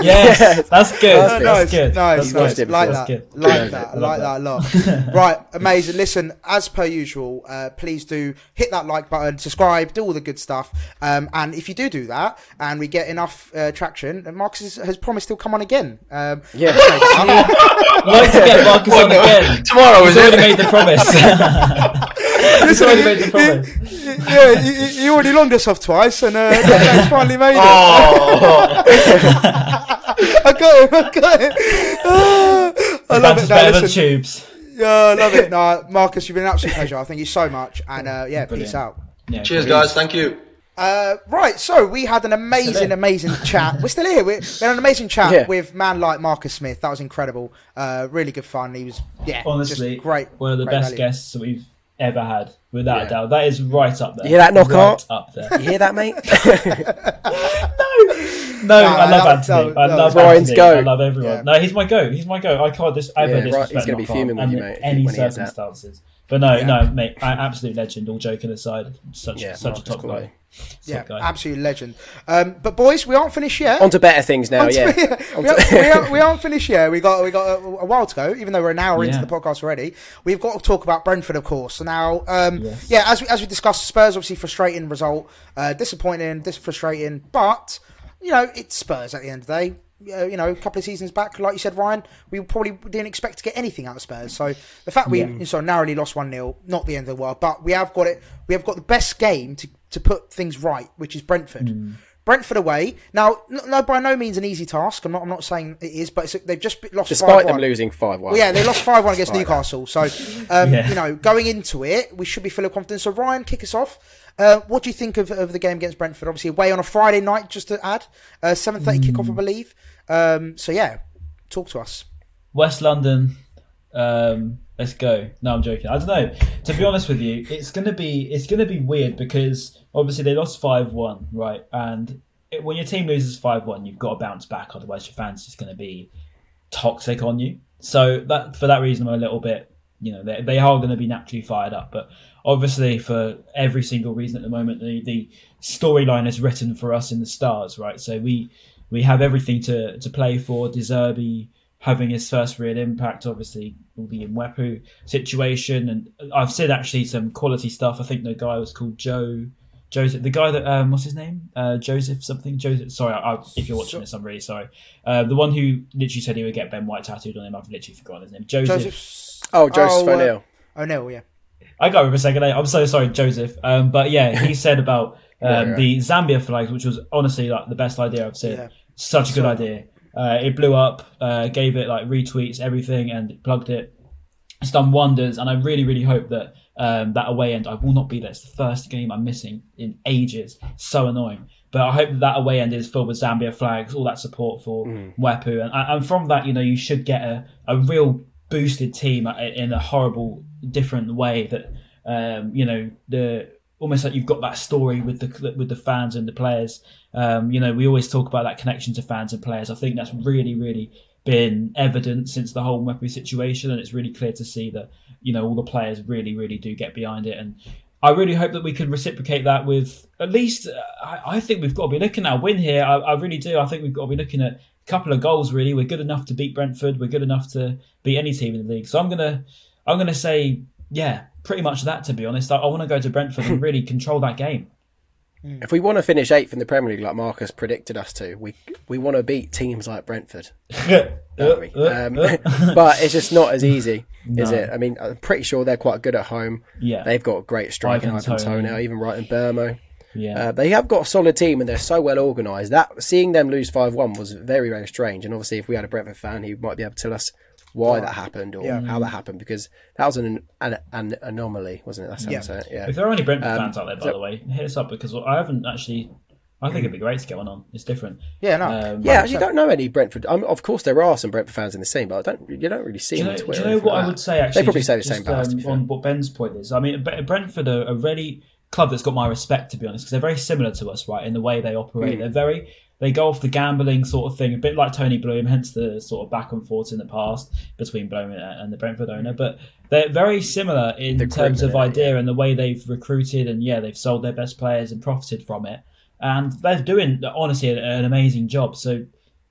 Yes, that's good. Oh, That's nice, good. nice, That's nice. good. Like That's that, good. like Yeah, that, I I like that love a lot. <laughs> right, amazing. Listen, as per usual, uh, please do hit that like button, subscribe, do all the good stuff. Um, and if you do do that, and we get enough uh, traction, Marcus has, has promised he'll come on again. Um, Yeah. <laughs> I'd <laughs> like to get Marcus on again. Tomorrow He's is already it? made the promise. He's already made the promise. yeah, you, you already loaned us off twice, and uh, finally made it. Oh, I got him, I got him. Ah, I love it. No, better than tubes. yeah, I love it. No, Marcus, you've been an absolute pleasure. I thank you so much, and uh, yeah, peace out. Yeah, cheers, cool. guys. Thank you. Uh, right, so we had an amazing, amazing chat. We're still here. We we had an amazing chat Yeah. with man like Marcus Smith. That was incredible. Uh, really good fun. He was, yeah, Honestly, just great. one of the best value. guests that we've ever had, without Yeah. a doubt. That is right up there. You hear that, Knockaert? Right up there. You hear that, mate? <laughs> No, Nah, I love Anthony. that- I love was Ryan's Anthony. go. I love everyone. Yeah. No, he's my go. He's my go. I can't just ever Yeah, disrespect he's gonna be fuming with under you, mate, any when he hears that. circumstances. But no, Yeah. no, mate, absolute legend. All joking aside, such Yeah, such a top Corley. guy. Yeah, guy. absolute legend. Um, but boys, we aren't finished yet. On to better things now, yeah. <laughs> we, aren't, we, aren't, <laughs> we aren't finished yet. We got we got a, a while to go, even though we're an hour into the podcast already. We've got to talk about Brentford, of course. Now, um, Yes. yeah, as we, as we discussed, Spurs obviously frustrating result, uh, disappointing, this frustrating, but you know it's Spurs at the end of the day. Uh, you know, a couple of seasons back, like you said, Ryan, we probably didn't expect to get anything out of Spurs. So the fact we Yeah. so narrowly lost one 0 not the end of the world, but we have got it. We have got the best game to to put things right, which is Brentford. Hmm. Brentford away. Now, no, no, by no means an easy task. I'm not. I'm not saying it is, but it's, they've just lost. Despite them 5-1. losing 5 1. Well, yeah, they lost five one against Despite Newcastle. So, um, <laughs> Yeah. you know, going into it, we should be full of confidence. So, Ryan, kick us off. Uh, what do you think of, of the game against Brentford? Obviously, away on a Friday night, just to add, uh, seven thirty kickoff, I believe. Um, so, yeah, talk to us. West London. Um, let's go. No, I'm joking. I don't know. To be honest with you, it's gonna be it's gonna be weird because obviously they lost five one, right? And it, when your team loses five one, you've got to bounce back. Otherwise, your fans just gonna be toxic on you. So that for that reason, I'm a little bit. You know, they, they are going to be naturally fired up, but obviously for every single reason at the moment, the, the storyline is written for us in the stars, right? So we we have everything to to play for. De Zerbi having his first real impact, obviously, will be in Mwepu situation, and I've seen actually some quality stuff. I think the guy was called Joe. Joseph, the guy that um, what's his name? Uh, Joseph something. Joseph. Sorry, I, I, if you're watching this, I'm really sorry. Uh, the one who literally said he would get Ben White tattooed on him. I've literally forgotten his name. Joseph. Joseph. Oh, Joseph Oh, uh, O'Neill. O'Neill, yeah. I got remember second name. I'm so sorry, Joseph. Um, but yeah, he <laughs> said about um, Yeah, yeah. the Zambia flags, which was honestly like the best idea I've seen. Yeah. such a good idea. Uh, it blew up, uh, gave it like retweets, everything, and plugged it. It's done wonders, and I really, really hope that um, that away end. I will not be there. It's the first game I'm missing in ages. So annoying. But I hope that, that away end is filled with Zambia flags, all that support for mm. Mwepu, and, and from that, you know, you should get a, a real boosted team in a horrible, different way that um, you know the almost like you've got that story with the with the fans and the players. Um, you know, we always talk about that connection to fans and players. I think that's really, really been evident since the whole Mwepu situation, and it's really clear to see that you know all the players really, really do get behind it. And I really hope that we can reciprocate that with at least. Uh, I, I, think we've got to be looking at a win here. I, I really do. I think we've got to be looking at couple of goals. Really, we're good enough to beat Brentford. We're good enough to beat any team in the league. So I'm gonna, I'm gonna say, yeah, pretty much that. To be honest, I, I want to go to Brentford and <laughs> really control that game. Mm. If we want to finish eighth in the Premier League, like Marcus predicted us to, we we want to beat teams like Brentford. <laughs> um, <laughs> but it's just not as easy, no. is it? I mean, I'm pretty sure they're quite good at home. Yeah, they've got a great striker, Ivan, Ivan Toney, even right in Mbeumo. Yeah, uh, they have got a solid team and they're so well organised. That seeing them lose five one was very very strange. And obviously, if we had a Brentford fan, he might be able to tell us why that happened or yeah. how that happened because that was an an, an anomaly, wasn't it? That's how yeah. it. Yeah. If there are any Brentford um, fans out there, by so, the way, hit us up because I haven't actually. I think it'd be great to get one on. It's different. Yeah, no. Um, yeah, you don't know any Brentford. Um, of course, there are some Brentford fans in the scene, but I don't. You don't really see do them. Know, do you know what I would say? Actually, they probably just, say the same. Just, um, on what Ben's point is, I mean, Brentford are a really club that's got my respect, to be honest, because they're very similar to us, right, in the way they operate. Mm. They're very they go off the gambling sort of thing, a bit like Tony Bloom, hence the sort of back and forth in the past between Bloom and the Brentford owner. But they're very similar in the terms of idea yeah. and the way they've recruited and yeah, they've sold their best players and profited from it. And they're doing honestly an amazing job. So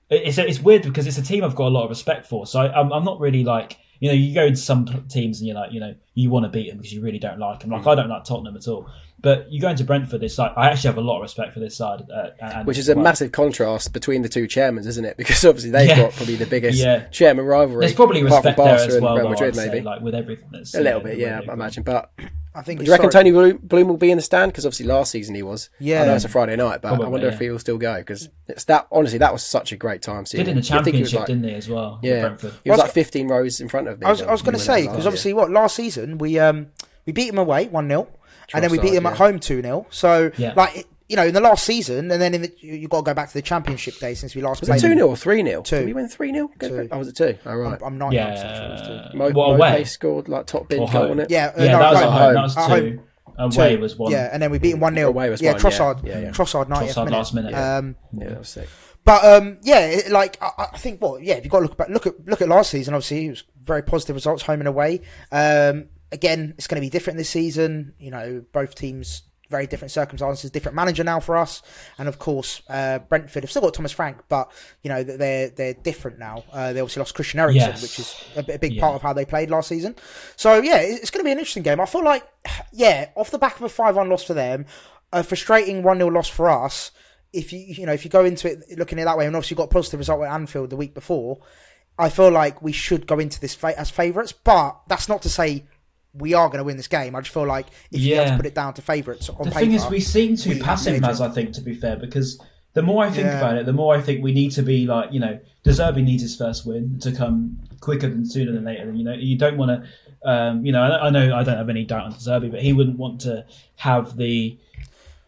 it's it's weird because it's a team I've got a lot of respect for. So I, am I'm not really like you know you go into some teams and you're like you know you want to beat them because you really don't like them. Like mm. I don't like Tottenham at all. But you go into Brentford, this side, I actually have a lot of respect for this side. Uh, Which is a well. massive contrast between the two chairmen, isn't it? <laughs> Because obviously they've yeah. got probably the biggest yeah. chairman rivalry. There's probably respect there as well, Real Madrid, maybe. Say, like with everything that's a little bit, yeah, I imagine. But I think. Do you reckon Tony Bloom will be in the stand? Because obviously last season he was. Yeah. I know it's a Friday night, but probably, I wonder yeah. if he will still go because it's that. Honestly, that was such a great time. Seeing Did in the championship, like, didn't he as well? Yeah, he was like 15 rows in front of me. I was, was going to say because obviously, what last season we um we beat him away one 0 and then we beat them yeah. at home 2 0. So, yeah. like, you know, in the last season, and then in the, you've got to go back to the championship day since we last was played. 2 0 or 3 0? 2. Did we win 3 0? Oh, was it 2? Oh, right. I'm, I'm 99 yeah. sure it was 2. Mo, what, away? scored like top bin goal on it. Yeah, uh, yeah no, that, was home. home. that was 2. Home. Away was 1. Yeah, and then we beat them 1 0. Away was yeah, one, Trossard, yeah. Yeah, Trossard, 90th Trossard minute. last minute. Um, yeah, that was sick. But um, yeah, like I, I, think, well, yeah, if you've got to look back, look at look at last season. Obviously, it was very positive results, home and away. Um, again, it's going to be different this season. You know, both teams very different circumstances, different manager now for us, and of course uh, Brentford have still got Thomas Frank, but you know they're they're different now. Uh, they obviously lost Christian Eriksen, yes. which is a, a big yeah. part of how they played last season. So yeah, it's going to be an interesting game. I feel like yeah, off the back of a five-one loss for them, a frustrating one-nil loss for us. If you you know if you go into it looking at it that way, and obviously got a positive result at Anfield the week before, I feel like we should go into this as favourites. But that's not to say we are going to win this game. I just feel like if yeah. you have to put it down to favourites on the paper, thing is, we seem too passive, as I think, to be fair, because the more I think yeah. about it, the more I think we need to be like, you know, De Zerbi needs his first win to come quicker than sooner than later. You know, you don't want to, um, you know, I know I don't have any doubt on De Zerbi, but he wouldn't want to have the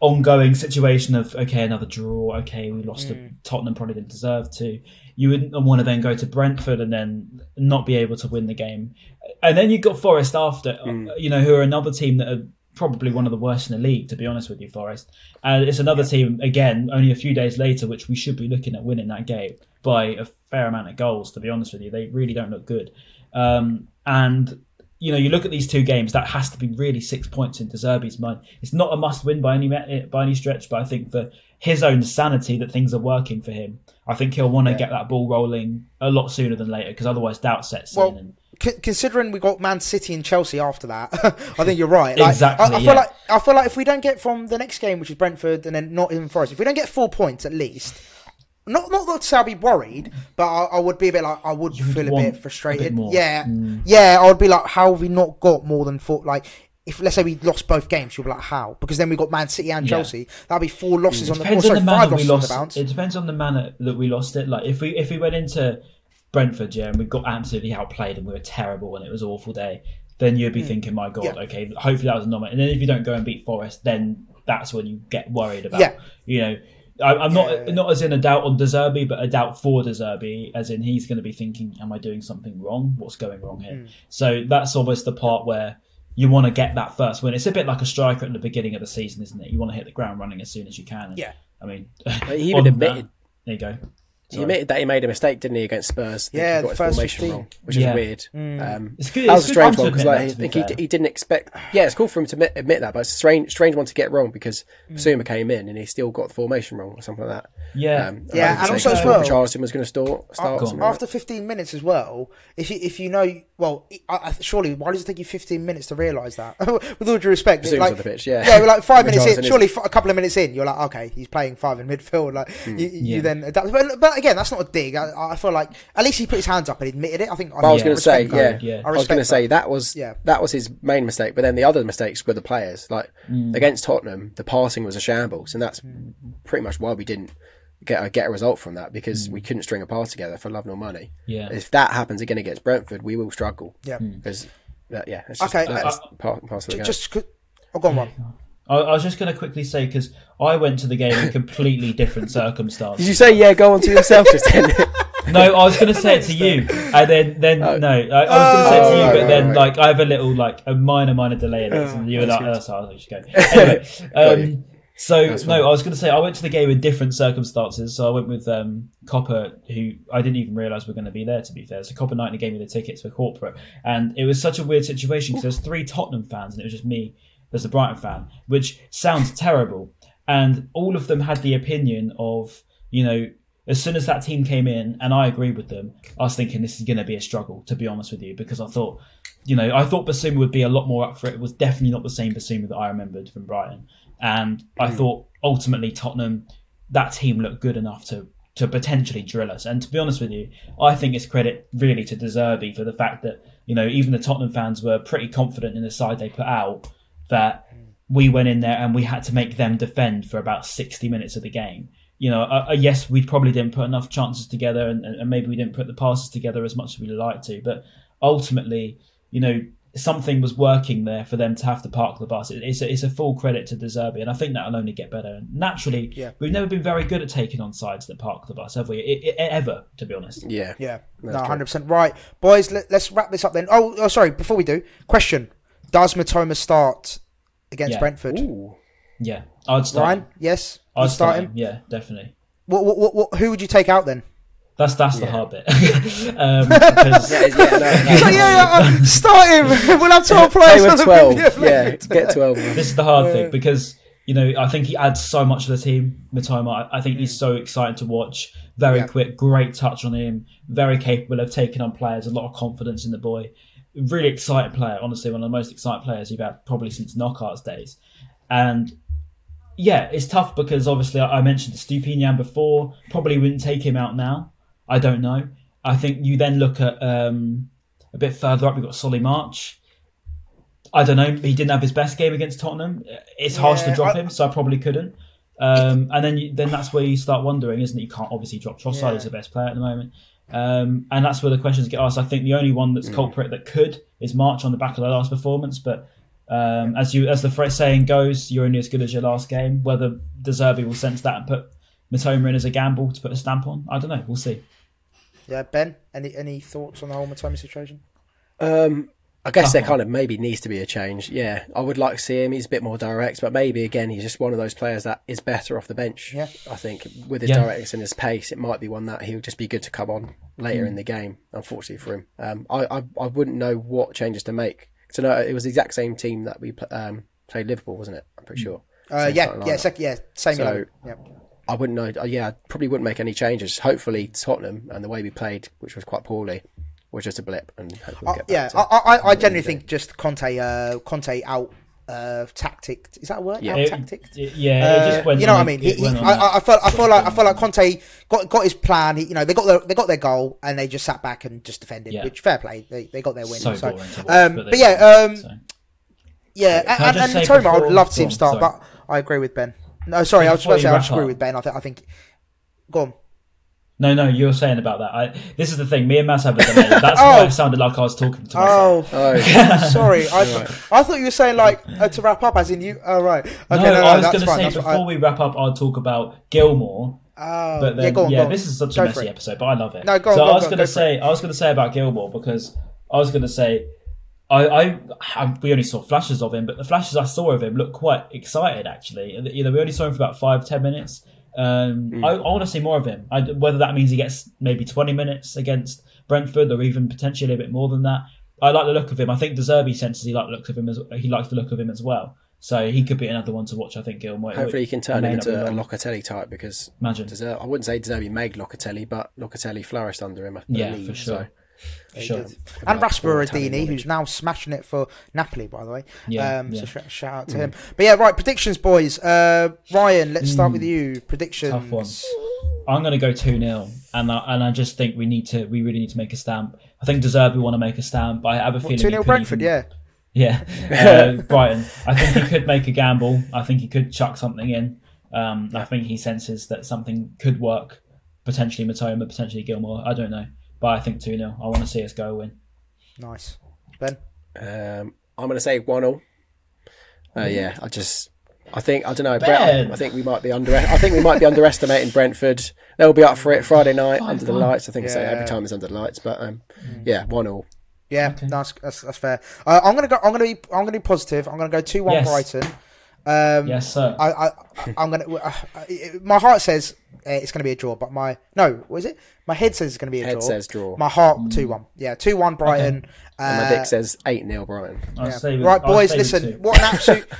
ongoing situation of okay, another draw. Okay, we lost mm. to Tottenham, probably didn't deserve to. You wouldn't want to then go to Brentford and then not be able to win the game and then you've got Forest after, mm. you know, who are another team that are probably one of the worst in the league, to be honest with you, Forest. And it's another team, again, only a few days later, which we should be looking at winning that game by a fair amount of goals, to be honest with you. They really don't look good. Um, and, you know, you look at these two games, that has to be really six points in De Zerbi's mind. It's not a must win by any, eh, by any stretch, but I think for his own sanity that things are working for him, I think he'll want to yeah. get that ball rolling a lot sooner than later because otherwise doubt sets well, in. And, considering we got Man City and Chelsea after that, <laughs> I think you're right. Like, exactly. I, I feel yeah. like I feel like if we don't get from the next game, which is Brentford, and then not even Forest, if we don't get four points at least, not not that I'll be worried, but I, I, would be a bit like I would You'd feel a bit frustrated. A bit yeah, mm. yeah, I would be like, how have we not got more than four? Like if let's say we lost both games, you'll be like, how? Because then we got Man City and Yeah. Chelsea. That'll be four losses It on the oh, on the five losses on the bounce. It depends on the manner that we lost it. Like if we if we went into Brentford, yeah, and we got absolutely outplayed and we were terrible and it was an awful day, then you'd be thinking, my God. Yeah. okay, hopefully that was a nominal. And then if you don't go and beat Forest, then that's when you get worried about, Yeah. you know. I, I'm not Yeah. not as in a doubt on De Zerbi, but a doubt for De Zerbi, as in he's going to be thinking, "Am I doing something wrong? What's going wrong here?" Hmm. So that's almost the part where you want to get that first win. It's a bit like a striker at the beginning of the season, isn't it? You want to hit the ground running as soon as you can. And, Yeah. I mean, He even <laughs> on admitted that- there you go. He Sorry. admitted that he made a mistake, didn't he, against Spurs? Yeah, he the got his first formation 15. wrong, which Yeah. is weird. Mm. Um, It's good. that was it's a strange one because like, I to be think he, he didn't expect. Yeah, it's cool for him to admit, admit that, but it's a strange, strange one to get wrong because Mm. Suma came in and he still got the formation wrong or something like that. Yeah, Um, Yeah, I and think also as well- Charleston was going to start. start Go like After 15 minutes as well, if you if you know, well, I, I, surely why does it take you 15 minutes to realise that? <laughs> With all due respect, Zooms like, on the pitch, yeah. yeah, like five minutes in. Surely a couple of minutes in, you're like, okay, he's playing five in midfield. Like you, you then adapt. But, but again, that's not a dig. I, I feel like at least he put his hands up and admitted it. I think. But I was going to say, respect yeah, that. Yeah. I I was going to say that was Yeah. that was his main mistake. But then the other mistakes were the players. Like Mm. against Tottenham, the passing was a shambles, and that's pretty much why we didn't get a, get a result from that because Mm. we couldn't string a pass together for love nor money. yeah. If that happens again against Brentford, we will struggle. Yeah. because uh, yeah, it's just, Okay, uh, part and parcel of the game. Just, just oh, go on, Ron. I, I was just going to quickly say because I went to the game in completely different circumstances. <laughs> Did you say yeah? Go on to yourself just then. <laughs> No, I was going to say it to you, <laughs> and then then Oh. no, I, I was going to say it to Oh, you, right, but right, then right. like I have a little like a minor minor delay in this, Oh, and you were like, that's oh, so I should go. Anyway, Got you. um, so That's no. I was going to say I went to the game in different circumstances. So I went with um, Copper, who I didn't even realise we were going to be there. To be fair, so Copper Knightley gave me the tickets for corporate, and it was such a weird situation because there's three Tottenham fans, and it was just me as a Brighton fan, which sounds terrible. And all of them had the opinion of, you know, as soon as that team came in, and I agreed with them, I was thinking this is going to be a struggle, to be honest with you, because I thought, you know, I thought Bissouma would be a lot more up for it. It was definitely not the same Bissouma that I remembered from Brighton. And I hmm. thought ultimately Tottenham, that team looked good enough to to potentially drill us. And to be honest with you, I think it's credit really to De Zerbi for the fact that, you know, even the Tottenham fans were pretty confident in the side they put out that we went in there and we had to make them defend for about 60 minutes of the game. You know, uh, uh, yes, we probably didn't put enough chances together and, and maybe we didn't put the passes together as much as we'd like to, but ultimately, you know, something was working there for them to have to park the bus. It- It's a, it's a full credit to De Zerbi, and I think that'll only get better. And naturally, Yeah. we've never been very good at taking on sides that park the bus, have we? I I ever, to be honest. yeah, Yeah, no, hundred percent right, boys. Let, us wrap this up then. Oh, oh, sorry. Before we do, question: Does Mitoma start against Yeah. Brentford? Ooh. Yeah, I'd start. Ryan, him. yes, I'd start start him. him. Yeah, definitely. What, what, what, what, who would you take out then? That's that's the hard bit. <laughs> um, <laughs> because- Yeah, yeah, no, no. Yeah, yeah, uh, start him. <laughs> we'll have twelve Play players. with on twelve. Yeah, get twelve. this is the hard Yeah. thing because you know I think he adds so much to the team. Mitoma, I, I think he's Mm. so exciting to watch. Very Yeah. quick, great touch on him. Very capable of taking on players. A lot of confidence in the boy. Really exciting player. Honestly, one of the most exciting players you've had probably since Knockaert's days. And yeah, it's tough because obviously I mentioned Estupiñán before. Probably wouldn't take him out now. I don't know. I think you then look at um, a bit further up. We've got Solly March. I don't know. He didn't have his best game against Tottenham. It's harsh to drop I- him, so I probably couldn't. Um, and then you, then that's where you start wondering, isn't it? You can't obviously drop Trossard. Yeah. He's the best player at the moment. Um, and that's where the questions get asked. I think the only one Mm. that's culprit that could is March on the back of the last performance. But um, as you as the phrase saying goes, you're only as good as your last game. Whether De Zerbi will sense that and put Mitoma in as a gamble to put a stamp on, I don't know. We'll see. Yeah, Ben. Any any thoughts on the whole Mitoma situation? Um, I guess Tough there kind of maybe needs to be a change. Yeah, I would like to see him. He's a bit more direct, but maybe again he's just one of those players that is better off the bench. Yeah. I think with his Yeah. directness and his pace, it might be one that he'll just be good to come on later Mm. in the game. Unfortunately for him, um, I, I I wouldn't know what changes to make. So no, it was the exact same team that we um, played Liverpool, wasn't it? I'm pretty sure. Uh, yeah, yeah, sec- yeah, same. So- yeah. I wouldn't know. uh, Yeah, I probably wouldn't make any changes. Hopefully, Tottenham and the way we played, which was quite poorly, was just a blip, and hopefully we'll Uh, get yeah, back to I, I, I what genuinely we do. think just Conte, uh, Conte out uh, tactic. Is that a word? Yeah. Out It- tactic. it- yeah, Uh, it just went you know on what I mean? He, he, went on I, a- I, I felt, I feel like, I feel like Conte got got his plan. He, you know, they got their they got their goal and they just sat back and just defended. Yeah. Which fair play, they, they got their win. so So, watch, um, but, but yeah, um, so. Yeah, Can I and, just and, say and Toma, I would love to see him start, sorry. but I agree with Ben. No, sorry, I was Before supposed to say I wrap disagree up- with Ben. I think I think. Go on. No, no, you were saying about that. I, this is the thing. Me and Mass have a delay. <laughs> That's why Oh. it sounded like I was talking to myself. Oh, Oh, <laughs> sorry. I, I thought you were saying like uh, to wrap up, as in you. Oh right. Okay, no, no, no, I was going to say that's before fine. we wrap up, I'll talk about Gilmour. Oh, But then, yeah, go on. yeah, go on. this is such a Go for messy episode, but I love it. No, go on, so go on, I was going to say, I was going to say about Gilmour because I was going to say, I, I, I, we only saw flashes of him, but the flashes I saw of him looked quite excited. Actually, you know, we only saw him for about five, ten minutes. Um, Hmm. I, I want to see more of him. I, whether that means he gets maybe twenty minutes against Brentford, or even potentially a bit more than that. I like the look of him. I think De Zerbi senses he like the look of him as he likes the look of him as well. So he could be another one to watch. I think Gilmour. hopefully, he can turn him into a. Locatelli type because Imagine. De Zerbi, I wouldn't say De Zerbi made Locatelli, but Locatelli flourished under him. I Yeah, for sure. So. Sure. And Like, Rasper more Italian Adini, knowledge. who's now smashing it for Napoli, by the way. Yeah, um, yeah. So sh- shout out to Mm. him. But yeah, right. Predictions, boys. Uh, Ryan, let's start with you. Predictions. Mm. Tough one. I'm going to go 2 0. And I, and I just think we need to, we really need to make a stamp. I think Deserve we want to make a stamp. but I have a feeling. Two he 0 Brentford. even- Yeah. <laughs> Yeah. <laughs> Uh, Brighton. I think he could make a gamble. I think he could chuck something in. Um, I think he senses that something could work. Potentially Mitoma, potentially Gilmour. I don't know. But I think 2 0. I want to see us go win. Nice. Ben. Um, I'm going to say one all. Uh, yeah, I just, I think I don't know. Ben. Brent, I think we might be under. I think we might be underestimating Brentford. They'll be up for it Friday night under the lights. I think I say every time it's under the lights, but um, yeah, one all. Yeah, no, that's, that's that's fair. Uh, I'm gonna go. I'm gonna be. I'm gonna be positive. I'm gonna go two one Yes. Brighton. Um, Yes, sir. I, I, I'm gonna. Uh, my heart says uh, it's gonna be a draw, but my no, what is it? My head says it's gonna be a Head draw. says draw. My heart two one. Yeah, two one Brighton. And my Uh, dick says eight 0 Brighton. I'll yeah. stay with- right, I'll boys. Listen, two. what an absolute. <laughs>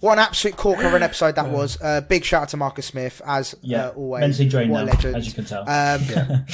What an absolute corker of an episode that was! Uh, big shout out to Marcus Smith, as Yeah, uh, always. mentally drained what now, legend. as you can tell. Um,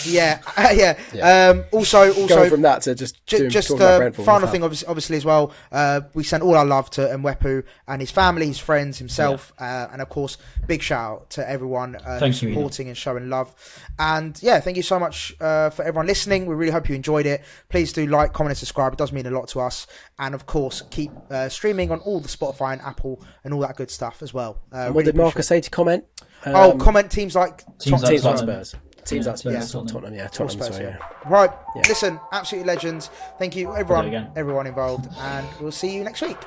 yeah, <laughs> <laughs> yeah. Yeah. Um, also, also, Going from that to just Ju- doing, just talking uh, final thing, obviously, obviously as well. Uh, we send all our love to Mwepu and his family, his friends, himself, uh, and of course, big shout out to everyone uh, Thank you, supporting and showing love. And yeah, thank you so much uh, for everyone listening. We really hope you enjoyed it. Please do like, comment, and subscribe. It does mean a lot to us. And of course, keep uh, streaming on all the Spotify and Apple and all that good stuff as well. Uh, And what really did Marcus say to comment? appreciate- Oh, Um, comment teams like Teams like Teams like Spurs. Teams Yeah, like Spurs. yeah. Tottenham. Tottenham. Yeah, Or Tottenham. Spurs, sorry, yeah. yeah. Right, Yeah. listen, absolutely legends. Thank you, I'll do it everyone, again. everyone involved, and we'll see you next week.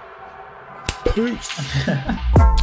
Peace. <laughs>